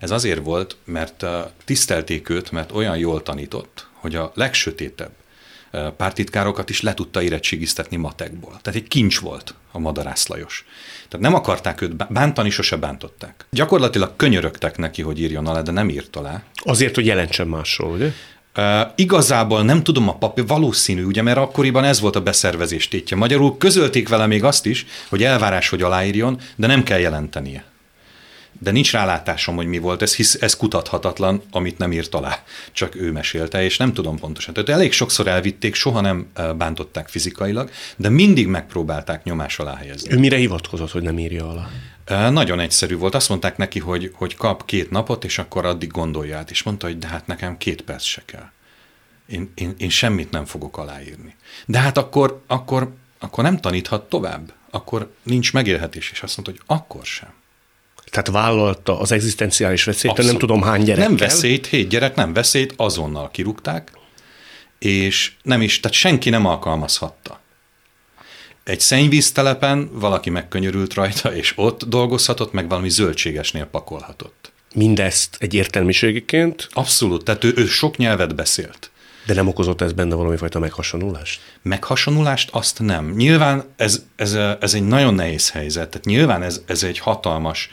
Ez azért volt, mert uh, tisztelték őt, mert olyan jól tanított, hogy a legsötétebb uh, pártitkárokat is le tudta érettségiztetni matekból. Tehát egy kincs volt a Madarász Lajos. Tehát nem akarták őt bá- bántani, sose bántották. Gyakorlatilag könyörögtek neki, hogy írjon alá, de nem írt alá. Azért, hogy jelentsen másról, ugye? Igazából nem tudom a papír, valószínű, ugye, mert akkoriban ez volt a beszervezés tétje. Magyarul közölték vele még azt is, hogy elvárás, hogy aláírjon, de nem kell jelentenie. De nincs rálátásom, hogy mi volt ez, hisz ez kutathatatlan, amit nem írt alá. Csak ő mesélte, és nem tudom pontosan. Tehát elég sokszor elvitték, soha nem bántották fizikailag, de mindig megpróbálták nyomás alá helyezni. Ő mire hivatkozott, hogy nem írja alá? Nagyon egyszerű volt. Azt mondták neki, hogy, hogy kap két napot, és akkor addig gondolja át. És mondta, hogy de hát nekem két perc se kell. Én, én, én semmit nem fogok aláírni. De hát akkor, akkor, akkor nem taníthat tovább. Akkor nincs megélhetés. És azt mondta, hogy akkor sem. Tehát vállalta az egzisztenciális veszélyt, nem tudom hány gyerek. Nem veszélyt, hét gyerek, nem veszélyt, azonnal kirúgták, és nem is, tehát senki nem alkalmazhatta. Egy szennyvíztelepen valaki megkönyörült rajta, és ott dolgozhatott, meg valami zöldségesnél pakolhatott. Mindezt egy értelmiségiként, Abszolút, tehát ő, ő sok nyelvet beszélt. de nem okozott ez benne valami fajta meghasonlulást? Meghasonlulást azt nem. Nyilván ez, ez, ez egy nagyon nehéz helyzet, tehát nyilván ez, ez egy hatalmas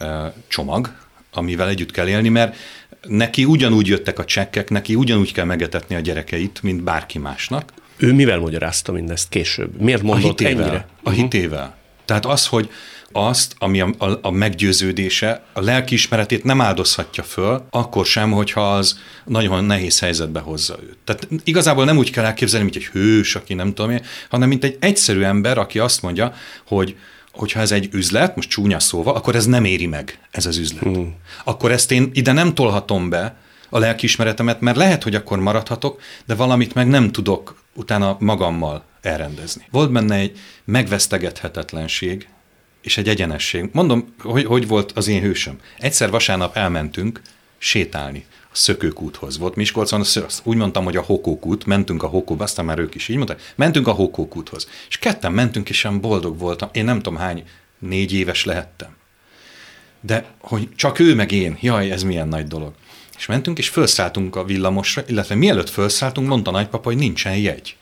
uh, csomag, amivel együtt kell élni, mert neki ugyanúgy jöttek a csekkek, neki ugyanúgy kell megetetni a gyerekeit, mint bárki másnak. Ő mivel magyarázta mindezt később? Miért A mondott hitével. ennyire? A hitével. Tehát az, hogy azt, ami a, a, a meggyőződése, a lelkiismeretét nem áldozhatja föl, akkor sem, hogyha az nagyon nehéz helyzetbe hozza őt. Tehát igazából nem úgy kell elképzelni, mint egy hős, aki nem tudom én, hanem mint egy egyszerű ember, aki azt mondja, hogy hogyha ez egy üzlet, most csúnya szóval, akkor ez nem éri meg, ez az üzlet. Hmm. Akkor ezt én ide nem tolhatom be, a lelkiismeretemet, mert lehet, hogy akkor maradhatok, de valamit meg nem tudok utána magammal elrendezni. Volt benne egy megvesztegethetetlenség, és egy egyenesség. Mondom, hogy, hogy volt az én hősöm. Egyszer vasárnap elmentünk sétálni a Szökőkúthoz. Volt Miskolcon, úgy mondtam, hogy a Hokókút, mentünk a Hokóba, aztán már ők is így mondták, mentünk a Hokókúthoz. És ketten mentünk, és olyan boldog voltam. Én nem tudom hány, négy éves lehettem. De hogy csak ő meg én, jaj, ez milyen nagy dolog. És mentünk, és felszálltunk a villamosra, illetve mielőtt felszálltunk, mondta nagypapa, hogy nincsen jegy.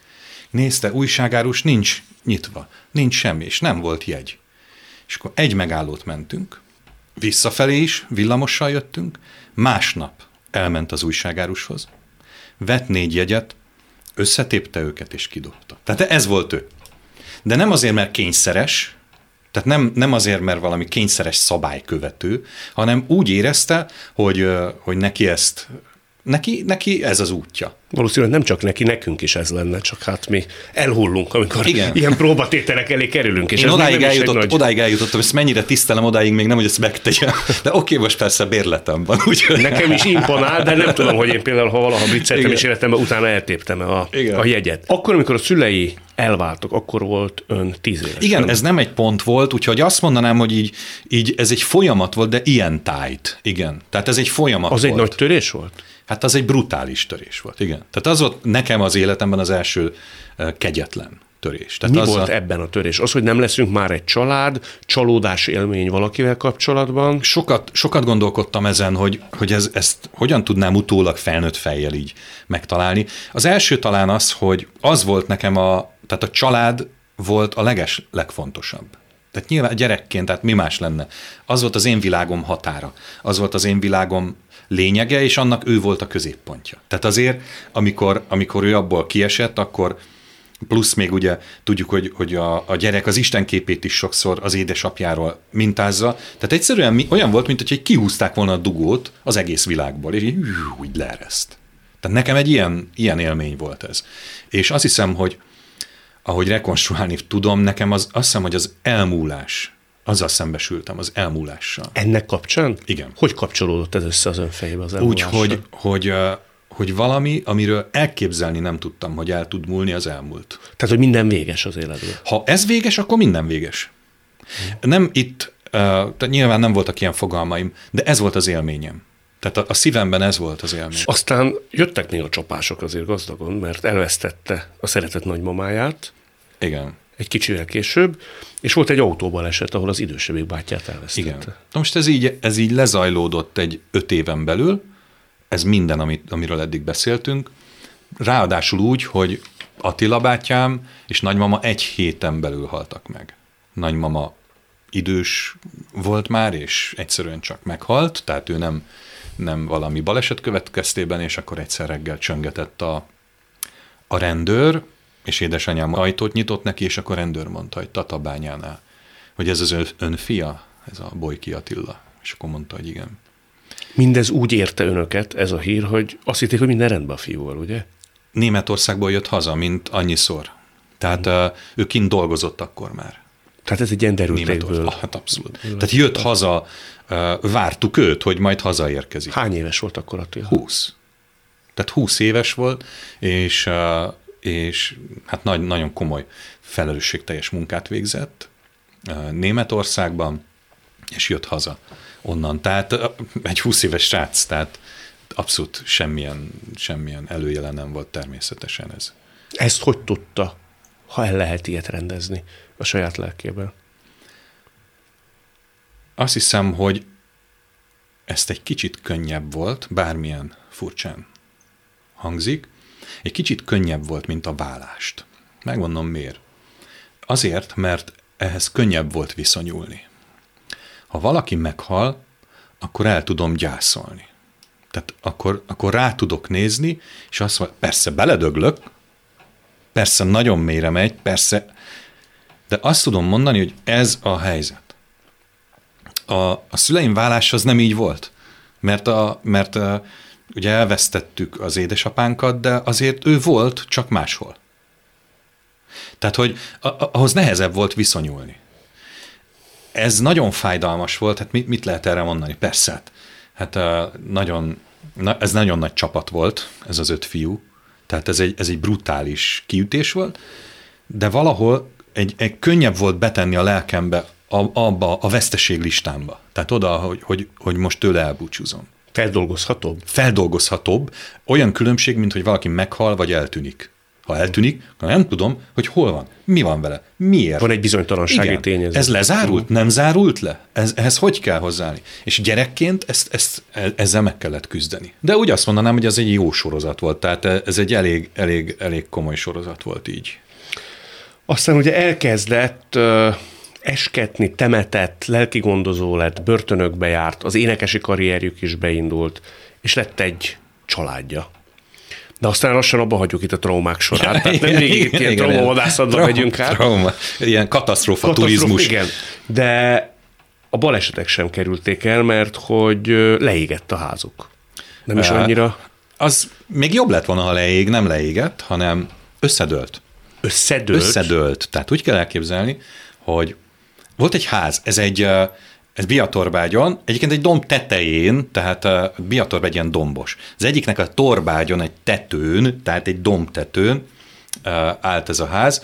Nézte, újságárus nincs nyitva, nincs semmi, és nem volt jegy. És akkor egy megállót mentünk, visszafelé is, villamossal jöttünk, másnap elment az újságárushoz, vett négy jegyet, összetépte őket és kidobta. Tehát ez volt ő. De nem azért, mert kényszeres, tehát nem, nem azért, mert valami kényszeres szabálykövető, hanem úgy érezte, hogy, hogy neki ezt, neki, neki ez az útja. Valószínűleg nem csak neki, nekünk is ez lenne, csak hát mi elhullunk, amikor Igen. ilyen próbatételek elé kerülünk. És Én odáig, nem eljutott, nagy- odáig eljutottam, ezt mennyire tisztelem, odáig még nem, hogy ezt megtegyem. De oké, most persze bérletem van, *laughs* úgyhogy... Nekem is imponál, de nem tudom, hogy én például, ha valaha blitzeltem és életemben, utána eltéptem a, Igen. a jegyet. Akkor, amikor a szülei elváltak, akkor volt ön tíz éves. Igen, nem? ez nem egy pont volt, úgyhogy azt mondanám, hogy így, így ez egy folyamat volt, de ilyen tájt. Igen. Tehát ez egy folyamat Az volt. egy nagy törés volt? Hát az egy brutális törés volt, igen. Tehát az volt nekem az életemben az első kegyetlen törés. Tehát Mi az volt a, ebben a törés? Az, hogy nem leszünk már egy család, csalódás élmény valakivel kapcsolatban? sokat, sokat gondolkodtam ezen, hogy, hogy ez, ezt hogyan tudnám utólag felnőtt fejjel így megtalálni. Az első talán az, hogy az volt nekem a, tehát a család volt a leges, legfontosabb. Tehát nyilván gyerekként, tehát mi más lenne? Az volt az én világom határa. Az volt az én világom lényege, és annak ő volt a középpontja. Tehát azért, amikor, amikor ő abból kiesett, akkor Plusz még ugye tudjuk, hogy, hogy a, a gyerek az Isten képét is sokszor az édesapjáról mintázza. Tehát egyszerűen mi, olyan volt, mint hogy kihúzták volna a dugót az egész világból, és így, úgy leereszt. Tehát nekem egy ilyen, ilyen élmény volt ez. És azt hiszem, hogy ahogy rekonstruálni tudom, nekem az, azt hiszem, hogy az elmúlás, azzal szembesültem, az elmúlással. Ennek kapcsán? Igen. Hogy kapcsolódott ez össze az ön fejébe az Úgy, elmúlással? hogy, hogy, ö, hogy valami, amiről elképzelni nem tudtam, hogy el tud múlni, az elmúlt. Tehát, hogy minden véges az életben. Ha ez véges, akkor minden véges. Nem itt, tehát nyilván nem voltak ilyen fogalmaim, de ez volt az élményem. Tehát Tehát a, a szívemben ez volt az élmény. Aztán jöttek néha csapások azért gazdagon, mert elvesztette a szeretett nagymamáját Igen. Egy kicsivel később, és volt egy autóbaleset, ahol az idősebbik bátyját elvesztette. Igen. Na most ez így, ez így lezajlódott egy öt éven belül, ez minden, amit, amiről eddig beszéltünk, ráadásul úgy, hogy Attila bátyám és nagymama egy héten belül haltak meg. Nagymama idős volt már, és egyszerűen csak meghalt, tehát ő nem, nem valami baleset következtében, és akkor egyszer reggel csöngetett a, a rendőr, és édesanyám ajtót nyitott neki, és akkor rendőr mondta, hogy Tatabányánál, hogy ez az ön, ön fia, ez a Bojki Attila. És akkor mondta, hogy igen. Mindez úgy érte önöket, ez a hír, hogy azt hitték, hogy minden rendben a fiúval, ugye? Németországból jött haza, mint annyiszor. Tehát uh, ő kint dolgozott akkor már. Tehát ez egy ilyen derültékből. Németország. Hát abszolút. Tehát jött haza, uh, vártuk őt, hogy majd hazaérkezik. Hány éves volt akkor Attila? 20. Tehát 20 éves volt, és, uh, és hát nagy, nagyon komoly felelősségteljes munkát végzett Németországban, és jött haza onnan. Tehát egy 20 éves srác, tehát abszolút semmilyen, semmilyen előjele nem volt természetesen ez. Ezt hogy tudta, ha el lehet ilyet rendezni a saját lelkében? Azt hiszem, hogy ezt egy kicsit könnyebb volt, bármilyen furcsán hangzik, egy kicsit könnyebb volt, mint a vállást. Megmondom miért. Azért, mert ehhez könnyebb volt viszonyulni. Ha valaki meghal, akkor el tudom gyászolni. Tehát akkor, akkor rá tudok nézni, és azt mondom, persze beledöglök, persze nagyon mélyre megy, persze, de azt tudom mondani, hogy ez a helyzet. A, a szüleim vállása az nem így volt, mert, a, mert a, ugye elvesztettük az édesapánkat, de azért ő volt, csak máshol. Tehát, hogy ahhoz nehezebb volt viszonyulni. Ez nagyon fájdalmas volt, hát mit, mit lehet erre mondani? Persze, hát, hát nagyon, na, ez nagyon nagy csapat volt, ez az öt fiú, tehát ez egy, ez egy brutális kiütés volt, de valahol egy, egy könnyebb volt betenni a lelkembe a, abba a veszteség listámba. Tehát oda, hogy, hogy, hogy most tőle elbúcsúzom. Feldolgozhatóbb? Feldolgozhatóbb, olyan különbség, mint hogy valaki meghal vagy eltűnik. Ha eltűnik, akkor nem tudom, hogy hol van, mi van vele, miért. Van egy bizonytalansági Igen. tényező. Ez lezárult? Nem zárult le? Ez, ehhez hogy kell hozzáállni? És gyerekként ezt, ezt, ezzel meg kellett küzdeni. De úgy azt mondanám, hogy ez egy jó sorozat volt, tehát ez egy elég, elég, elég komoly sorozat volt így. Aztán ugye elkezdett ö, esketni, temetett, lelkigondozó lett, börtönökbe járt, az énekesi karrierjük is beindult, és lett egy családja. De aztán lassan abba hagyjuk itt a traumák sorát. *laughs* Tehát nem végig itt ilyen traumavadászatba megyünk át. Trauma, ilyen katasztrófa, turizmus. Igen, de a balesetek sem kerülték el, mert hogy leégett a házuk. Nem is annyira Az még jobb lett volna, ha leég, nem leégett, hanem összedőlt. összedőlt. Összedőlt. Tehát úgy kell elképzelni, hogy volt egy ház, ez egy, ez Biatorbágyon, egyébként egy domb tetején, tehát a Biatorb egy ilyen dombos. Az egyiknek a torbágyon egy tetőn, tehát egy dombtetőn ö, állt ez a ház,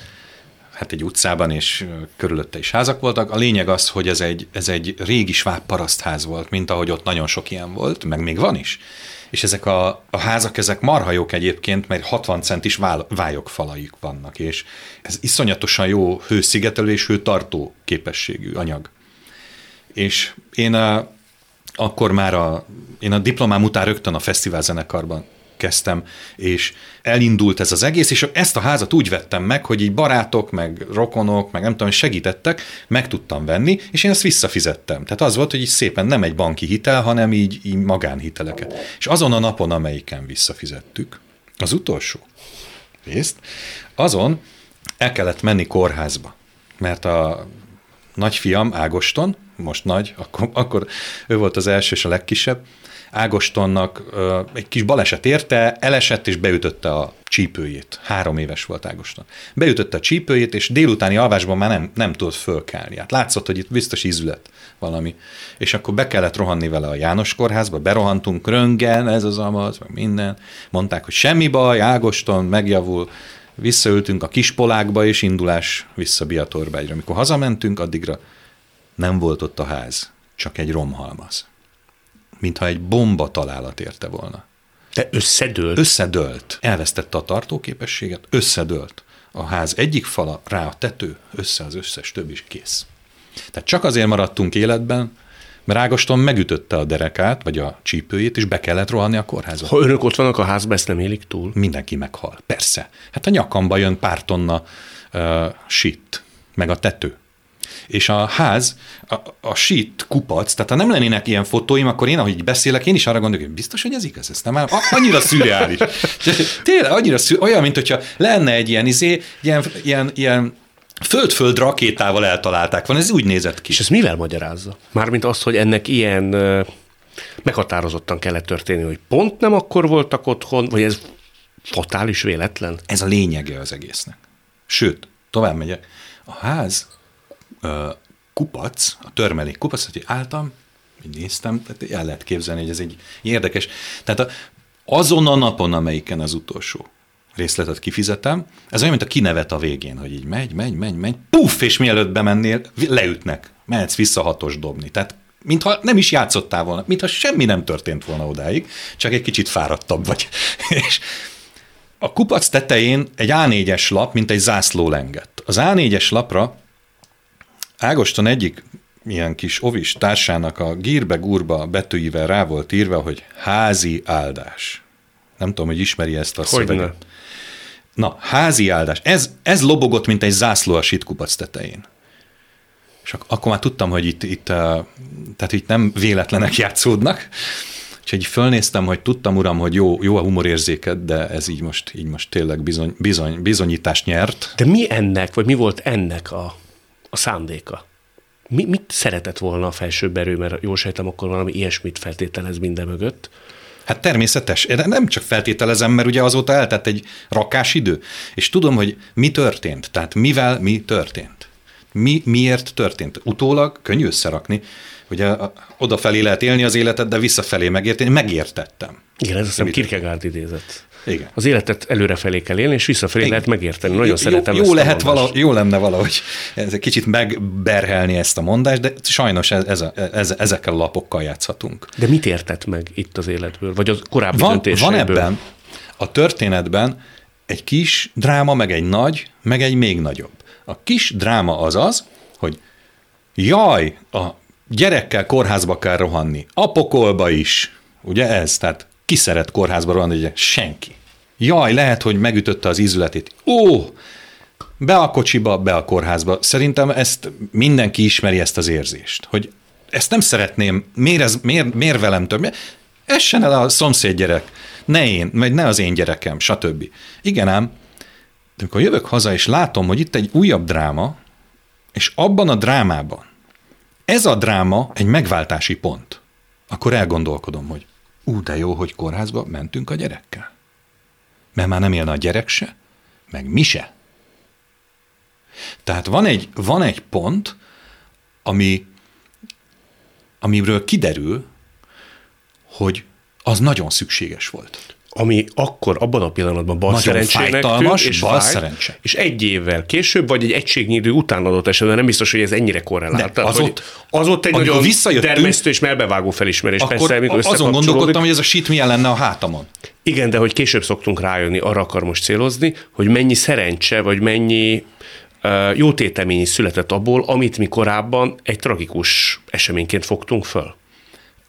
hát egy utcában, és körülötte is házak voltak. A lényeg az, hogy ez egy, ez egy régi sváb parasztház volt, mint ahogy ott nagyon sok ilyen volt, meg még van is. És ezek a, a házak, ezek marha jók egyébként, mert 60 centis vál- vályogfalaik vannak, és ez iszonyatosan jó hőszigetelő és hőtartó képességű anyag. És én a, akkor már a, én a diplomám után rögtön a fesztiválzenekarban kezdtem, és elindult ez az egész, és ezt a házat úgy vettem meg, hogy így barátok, meg rokonok, meg nem tudom, segítettek, meg tudtam venni, és én ezt visszafizettem. Tehát az volt, hogy így szépen nem egy banki hitel, hanem így, így magánhiteleket. És azon a napon, amelyiken visszafizettük, az utolsó részt, azon el kellett menni kórházba, mert a nagyfiam Ágoston, most nagy, akkor, akkor ő volt az első és a legkisebb, Ágostonnak ö, egy kis baleset érte, elesett és beütötte a csípőjét. Három éves volt Ágoston. Beütötte a csípőjét, és délutáni alvásban már nem, nem tudott fölkelni. Hát látszott, hogy itt biztos ízület valami. És akkor be kellett rohanni vele a János kórházba, berohantunk, röngen, ez az amaz, meg minden. Mondták, hogy semmi baj, Ágoston megjavul, visszaültünk a kispolákba, és indulás vissza Biatorbágyra. Amikor hazamentünk, addigra nem volt ott a ház, csak egy romhalmaz. mintha egy bomba találat érte volna. De összedőlt. Összedőlt. Elvesztette a tartóképességet, összedőlt. A ház egyik fala, rá a tető, össze az összes több is kész. Tehát csak azért maradtunk életben, mert Ágoston megütötte a derekát, vagy a csípőjét, és be kellett rohanni a kórházba. Ha önök ott vannak a házban, ezt nem élik túl? Mindenki meghal. Persze. Hát a nyakamba jön pár tonna uh, shit, meg a tető. És a ház, a, a shit kupac, tehát ha nem lennének ilyen fotóim, akkor én, ahogy beszélek, én is arra gondolok, hogy biztos, hogy ez igaz, ez nem áll. Annyira szürreális. *laughs* Tényleg, annyira szür, olyan, mint hogyha lenne egy ilyen, izé, ilyen, ilyen, ilyen föld-föld rakétával eltalálták van, ez úgy nézett ki. És ez mivel magyarázza? Mármint azt, hogy ennek ilyen meghatározottan kellett történni, hogy pont nem akkor voltak otthon, vagy ez fatális véletlen? Ez a lényege az egésznek. Sőt, tovább megyek. A ház kupac, a törmelék kupac, hogy álltam, így néztem, tehát el lehet képzelni, hogy ez egy érdekes. Tehát a, azon a napon, amelyiken az utolsó részletet kifizetem, ez olyan, mint a kinevet a végén, hogy így megy, megy, megy, megy, puff, és mielőtt bemennél, leütnek, mehetsz vissza hatos dobni. Tehát mintha nem is játszottál volna, mintha semmi nem történt volna odáig, csak egy kicsit fáradtabb vagy. *laughs* És a kupac tetején egy A4-es lap, mint egy zászló lengett. Az A4-es lapra Ágoston egyik ilyen kis ovis társának a gírbe-gurba betűivel rá volt írva, hogy házi áldás. Nem tudom, hogy ismeri ezt a Hogyne. szöveget. Na, házi áldás. Ez, ez lobogott, mint egy zászló a sitkupac tetején. És ak- akkor már tudtam, hogy itt, itt, uh, tehát itt nem véletlenek játszódnak. Úgyhogy így fölnéztem, hogy tudtam, uram, hogy jó, jó a humorérzéked, de ez így most, így most tényleg bizony, bizony, bizonyítást nyert. De mi ennek, vagy mi volt ennek a, a szándéka? Mi, mit szeretett volna a felsőbb erő, mert jól sejtem, akkor valami ilyesmit feltételez minden mögött. Hát természetes. Én nem csak feltételezem, mert ugye azóta eltett egy rakás idő, és tudom, hogy mi történt, tehát mivel mi történt. Mi, miért történt. Utólag könnyű összerakni, ugye odafelé lehet élni az életet, de visszafelé megérteni, megértettem. Igen, ez azt hiszem Kierkegaard idézet. Igen. Az életet előrefelé kell élni, és visszafelé lehet megérteni. Nagyon jó, szeretem jó, jó, lehet vala, jó lenne valahogy ez kicsit megberhelni ezt a mondást, de sajnos ez, ez a, ez, ezekkel a lapokkal játszhatunk. De mit értett meg itt az életből, vagy az korábbi Van, van ebben a történetben egy kis dráma, meg egy nagy, meg egy még nagyobb. A kis dráma az az, hogy jaj, a gyerekkel kórházba kell rohanni, a pokolba is, ugye ez, tehát ki szeret kórházba rohanni, ugye senki. Jaj, lehet, hogy megütötte az ízületét. Ó, be a kocsiba, be a kórházba. Szerintem ezt mindenki ismeri ezt az érzést, hogy ezt nem szeretném, miért, ez, miért, miért velem több? Essen el a szomszéd gyerek, ne én, vagy ne az én gyerekem, stb. Igen ám, de amikor jövök haza, és látom, hogy itt egy újabb dráma, és abban a drámában ez a dráma egy megváltási pont, akkor elgondolkodom, hogy ú, de jó, hogy kórházba mentünk a gyerekkel. Mert már nem élne a gyerek se, meg mi se. Tehát van egy, van egy pont, ami, amiről kiderül, hogy az nagyon szükséges volt. Ami akkor, abban a pillanatban bal Nagyon szerencsének tűnt, és bal fájt, szerencse. És egy évvel később, vagy egy egységnyi idő után adott esetben nem biztos, hogy ez ennyire korrelált. De Tehát, az hogy ott- az ott egy nagyon termesztő és melbevágó felismerés. Akkor Persze, amikor azon gondolkodtam, hogy ez a shit milyen lenne a hátamon. Igen, de hogy később szoktunk rájönni, arra akar most célozni, hogy mennyi szerencse, vagy mennyi uh, jó tétemény született abból, amit mi korábban egy tragikus eseményként fogtunk föl.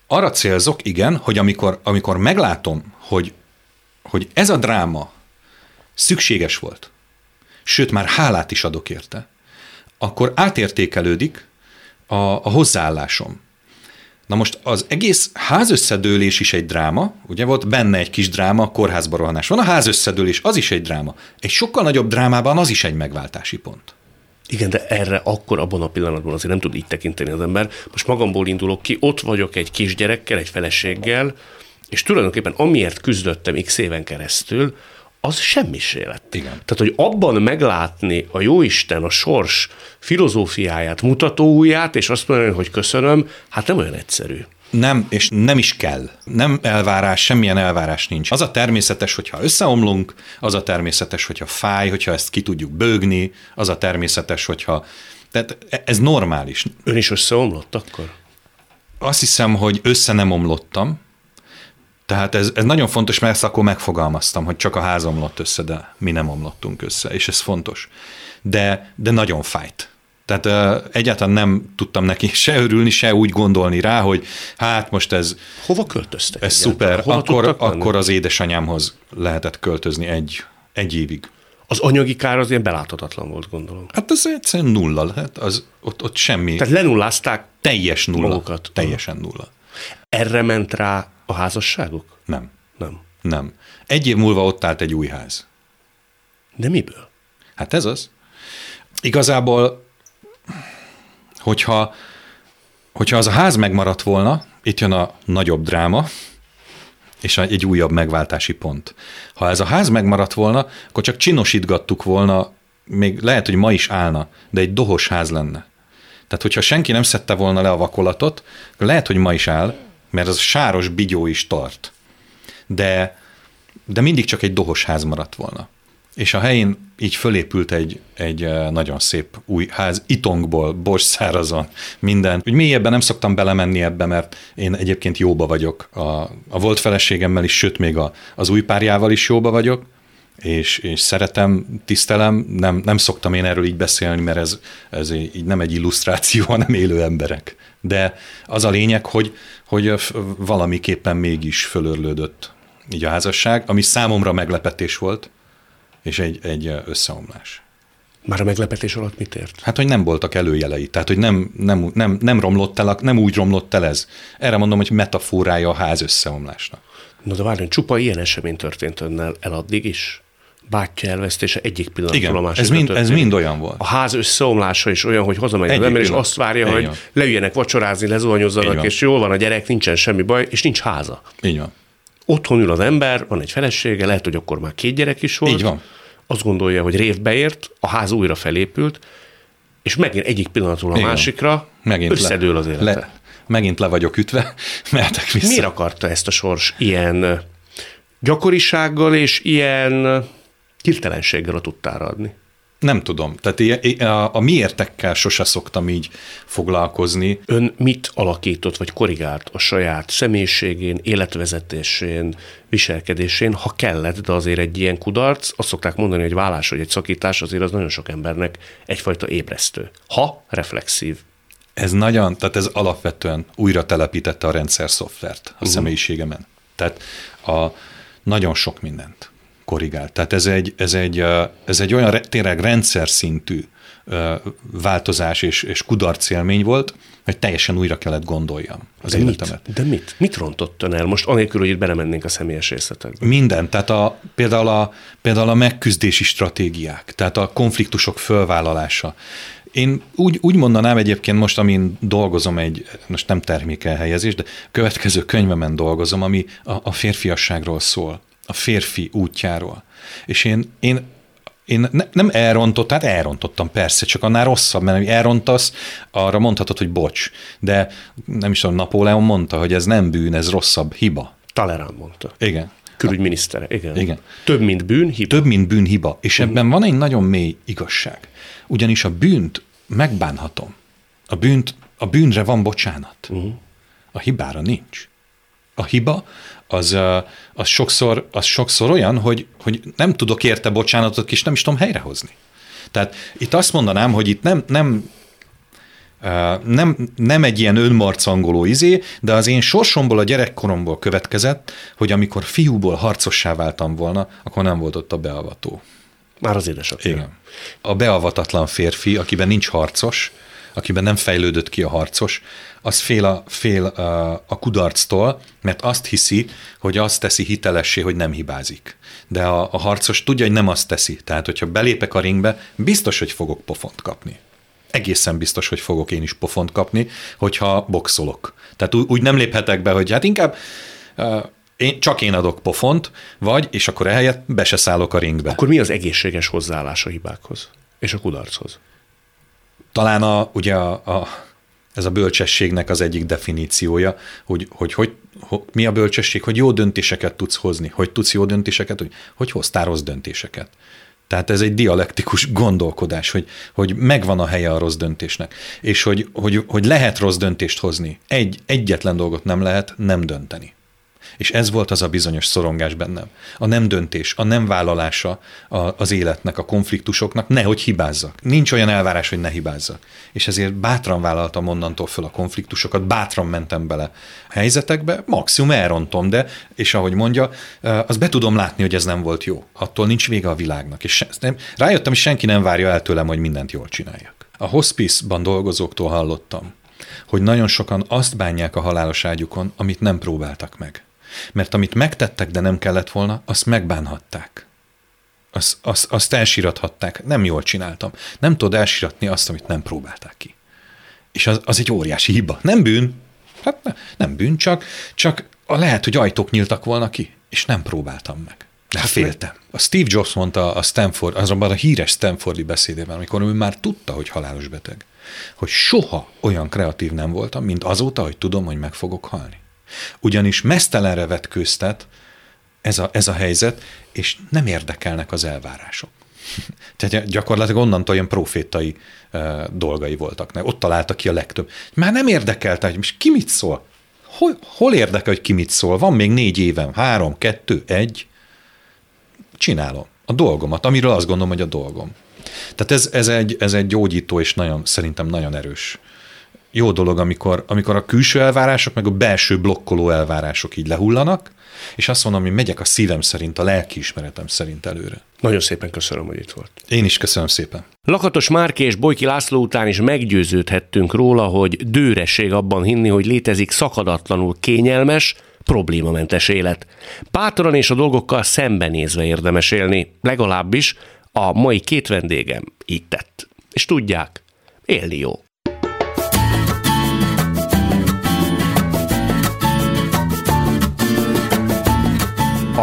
Arra célzok, igen, hogy amikor, amikor meglátom, hogy, hogy ez a dráma szükséges volt, sőt, már hálát is adok érte, akkor átértékelődik a, a hozzáállásom. Na most az egész házösszedőlés is egy dráma, ugye volt benne egy kis dráma, kórházba rohanás. Van a házösszedőlés, az is egy dráma. Egy sokkal nagyobb drámában az is egy megváltási pont. Igen, de erre akkor abban a pillanatban azért nem tud így tekinteni az ember. Most magamból indulok ki, ott vagyok egy kisgyerekkel, egy feleséggel, és tulajdonképpen amiért küzdöttem x éven keresztül, az semmisé lett. Igen. Tehát, hogy abban meglátni a jóisten, a sors filozófiáját, mutatóujját, és azt mondani, hogy köszönöm, hát nem olyan egyszerű. Nem, és nem is kell. Nem elvárás, semmilyen elvárás nincs. Az a természetes, hogyha összeomlunk, az a természetes, hogyha fáj, hogyha ezt ki tudjuk bőgni, az a természetes, hogyha... Tehát ez normális. Ön is összeomlott akkor? azt hiszem, hogy össze nem omlottam, tehát ez, ez nagyon fontos, mert ezt akkor megfogalmaztam, hogy csak a ház omlott össze, de mi nem omlottunk össze, és ez fontos. De, de nagyon fájt. Tehát uh, egyáltalán nem tudtam neki *laughs* se örülni, se úgy gondolni rá, hogy hát most ez, Hova költöztek? ez egyáltalán? szuper, Hova akkor, akkor az édesanyámhoz lehetett költözni egy, egy évig. Az anyagi kár az ilyen beláthatatlan volt, gondolom. Hát az egyszerűen nulla lehet, az, ott, ott semmi, Tehát lenullázták, teljes nulla. magukat. Teljesen nulla. erre ment rá a házasságuk? Nem, Nem. nem. Egy év múlva ott állt egy új ház. De miből? Hát ez az. Igazából, hogyha, hogyha az a ház megmaradt volna, itt jön a nagyobb dráma, és egy újabb megváltási pont. Ha ez a ház megmaradt volna, akkor csak csinosítgattuk volna, még lehet, hogy ma is állna, de egy dohos ház lenne. Tehát, hogyha senki nem szedte volna le a vakolatot, lehet, hogy ma is áll, mert az sáros bigyó is tart. De, de mindig csak egy dohos ház maradt volna. És a helyén így fölépült egy, egy eh, nagyon szép új ház, itongból, borszárazon, minden. Úgy mélyebben nem szoktam belemenni ebbe, mert én egyébként jóba vagyok. A, a volt feleségemmel is, sőt még a, az új párjával is jóba vagyok, és, és szeretem, tisztelem, nem, nem szoktam én erről így beszélni, mert ez, ez így nem egy illusztráció, *laughs* hanem élő emberek. De az a lényeg, hogy, hogy valamiképpen mégis fölörlődött így a házasság, ami számomra meglepetés volt, és egy, egy összeomlás. Már a meglepetés alatt mit ért? Hát, hogy nem voltak előjelei, tehát, hogy nem, nem, nem, nem romlott el, nem úgy romlott el ez. Erre mondom, hogy metaforája a ház összeomlásnak. Na de várjon, csupa ilyen esemény történt önnel el addig is? Bátyja elvesztése egyik pillanatról Igen, a másikra ez mind, ez mind olyan volt. A ház összeomlása is olyan, hogy hazamegy az ember, és azt várja, Így hogy van. leüljenek vacsorázni, lezuhanyozzanak, és jól van a gyerek, nincsen semmi baj, és nincs háza. Így van. Otthon ül az ember, van egy felesége, lehet, hogy akkor már két gyerek is volt. Így van. Azt gondolja, hogy révbe ért, a ház újra felépült, és megint egyik pillanatról a Igen. másikra Megint összedől az élete. Le, megint le vagyok ütve, *laughs* mehetek vissza. Miért akarta ezt a sors ilyen gyakorisággal és ilyen hirtelenséggel a tudtára adni? Nem tudom. Tehát a, a miértekkel sose szoktam így foglalkozni. Ön mit alakított vagy korrigált a saját személyiségén, életvezetésén, viselkedésén, ha kellett, de azért egy ilyen kudarc, azt szokták mondani, hogy vállás vagy egy szakítás azért az nagyon sok embernek egyfajta ébresztő. Ha reflexív. Ez nagyon, tehát ez alapvetően újra telepítette a rendszer szoftvert a uh-huh. személyiségemen. Tehát a, nagyon sok mindent korrigált. Tehát ez egy, ez egy, ez egy olyan tényleg rendszer szintű változás és, és kudarc élmény volt, hogy teljesen újra kellett gondoljam az De életemet. mit? De mit? Mit rontott ön el most, anélkül, hogy itt belemennénk a személyes részletekbe? Minden, tehát a, például, a, például a megküzdési stratégiák, tehát a konfliktusok fölvállalása. Én úgy, úgy mondanám egyébként most, amin dolgozom egy, most nem termékelhelyezés, de következő könyvemen dolgozom, ami a, a férfiasságról szól, a férfi útjáról. És én, én én ne, nem elrontott, hát elrontottam persze, csak annál rosszabb, mert hogy elrontasz, arra mondhatod, hogy bocs. De nem is tudom, Napóleon mondta, hogy ez nem bűn, ez rosszabb, hiba. Talleyrand mondta. Igen. Külügyminisztere, igen. Igen. Több, mint bűn, hiba. Több, mint bűn, hiba. És ebben van egy nagyon mély igazság. Ugyanis a bűnt megbánhatom. A, bűnt, a bűnre van bocsánat. A hibára nincs. A hiba az, ö, az, sokszor, az sokszor olyan, hogy, hogy nem tudok érte bocsánatot, és nem is tudom helyrehozni. Tehát itt azt mondanám, hogy itt nem, nem nem, nem egy ilyen önmarcangoló izé, de az én sorsomból, a gyerekkoromból következett, hogy amikor fiúból harcossá váltam volna, akkor nem volt ott a beavató. Már az édesapja. Igen. A beavatatlan férfi, akiben nincs harcos, akiben nem fejlődött ki a harcos, az fél a, fél a, kudarctól, mert azt hiszi, hogy azt teszi hitelessé, hogy nem hibázik. De a, a harcos tudja, hogy nem azt teszi. Tehát, hogyha belépek a ringbe, biztos, hogy fogok pofont kapni. Egészen biztos, hogy fogok én is pofont kapni, hogyha boxolok. Tehát úgy, úgy nem léphetek be, hogy hát inkább uh, én, csak én adok pofont, vagy, és akkor ehelyett be se szállok a ringbe. Akkor mi az egészséges hozzáállás a hibákhoz és a kudarchoz? Talán a, ugye a, a, ez a bölcsességnek az egyik definíciója, hogy, hogy, hogy, hogy mi a bölcsesség, hogy jó döntéseket tudsz hozni, hogy tudsz jó döntéseket, hogy, hogy hoztál rossz döntéseket. Tehát ez egy dialektikus gondolkodás, hogy, hogy megvan a helye a rossz döntésnek, és hogy, hogy, hogy lehet rossz döntést hozni. Egy, egyetlen dolgot nem lehet, nem dönteni. És ez volt az a bizonyos szorongás bennem. A nem döntés, a nem vállalása az életnek, a konfliktusoknak, nehogy hibázzak. Nincs olyan elvárás, hogy ne hibázzak. És ezért bátran vállaltam onnantól föl a konfliktusokat, bátran mentem bele a helyzetekbe, maximum elrontom, de, és ahogy mondja, az be tudom látni, hogy ez nem volt jó. Attól nincs vége a világnak. És nem, rájöttem, hogy senki nem várja el tőlem, hogy mindent jól csináljak. A hospice-ban dolgozóktól hallottam, hogy nagyon sokan azt bánják a halálos ágyukon, amit nem próbáltak meg. Mert amit megtettek, de nem kellett volna, azt megbánhatták. Azt, azt, azt elsirathatták. Nem jól csináltam. Nem tudod elsiratni azt, amit nem próbálták ki. És az, az egy óriási hiba. Nem bűn. Hát ne, nem bűn, csak, csak a lehet, hogy ajtók nyíltak volna ki, és nem próbáltam meg. De féltem. A Steve Jobs mondta a Stanford, azonban a híres Stanfordi beszédében, amikor ő már tudta, hogy halálos beteg, hogy soha olyan kreatív nem voltam, mint azóta, hogy tudom, hogy meg fogok halni. Ugyanis mesztelenre vetkőztet ez a, ez a helyzet, és nem érdekelnek az elvárások. *laughs* Tehát gyakorlatilag onnantól olyan profétai uh, dolgai voltak. Ott találta ki a legtöbb. Már nem érdekelte, hogy most ki mit szól. Hol, hol érdekel, hogy ki mit szól? Van még négy évem, három, kettő, egy. Csinálom a dolgomat, amiről azt gondolom, hogy a dolgom. Tehát ez, ez, egy, ez egy gyógyító és nagyon, szerintem nagyon erős jó dolog, amikor, amikor a külső elvárások, meg a belső blokkoló elvárások így lehullanak, és azt mondom, hogy megyek a szívem szerint, a lelkiismeretem szerint előre. Nagyon szépen köszönöm, hogy itt volt. Én is köszönöm szépen. Lakatos Márki és Bojki László után is meggyőződhettünk róla, hogy dőresség abban hinni, hogy létezik szakadatlanul kényelmes, problémamentes élet. Bátran és a dolgokkal szembenézve érdemes élni, legalábbis a mai két vendégem így tett. És tudják, élni jó.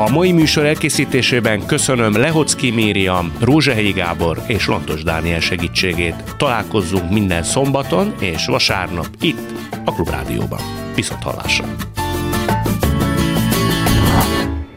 A mai műsor elkészítésében köszönöm Lehocki Mériam, Rózsehegyi Gábor és Lantos Dániel segítségét. Találkozzunk minden szombaton és vasárnap itt, a Klubrádióban. Viszont hallásra!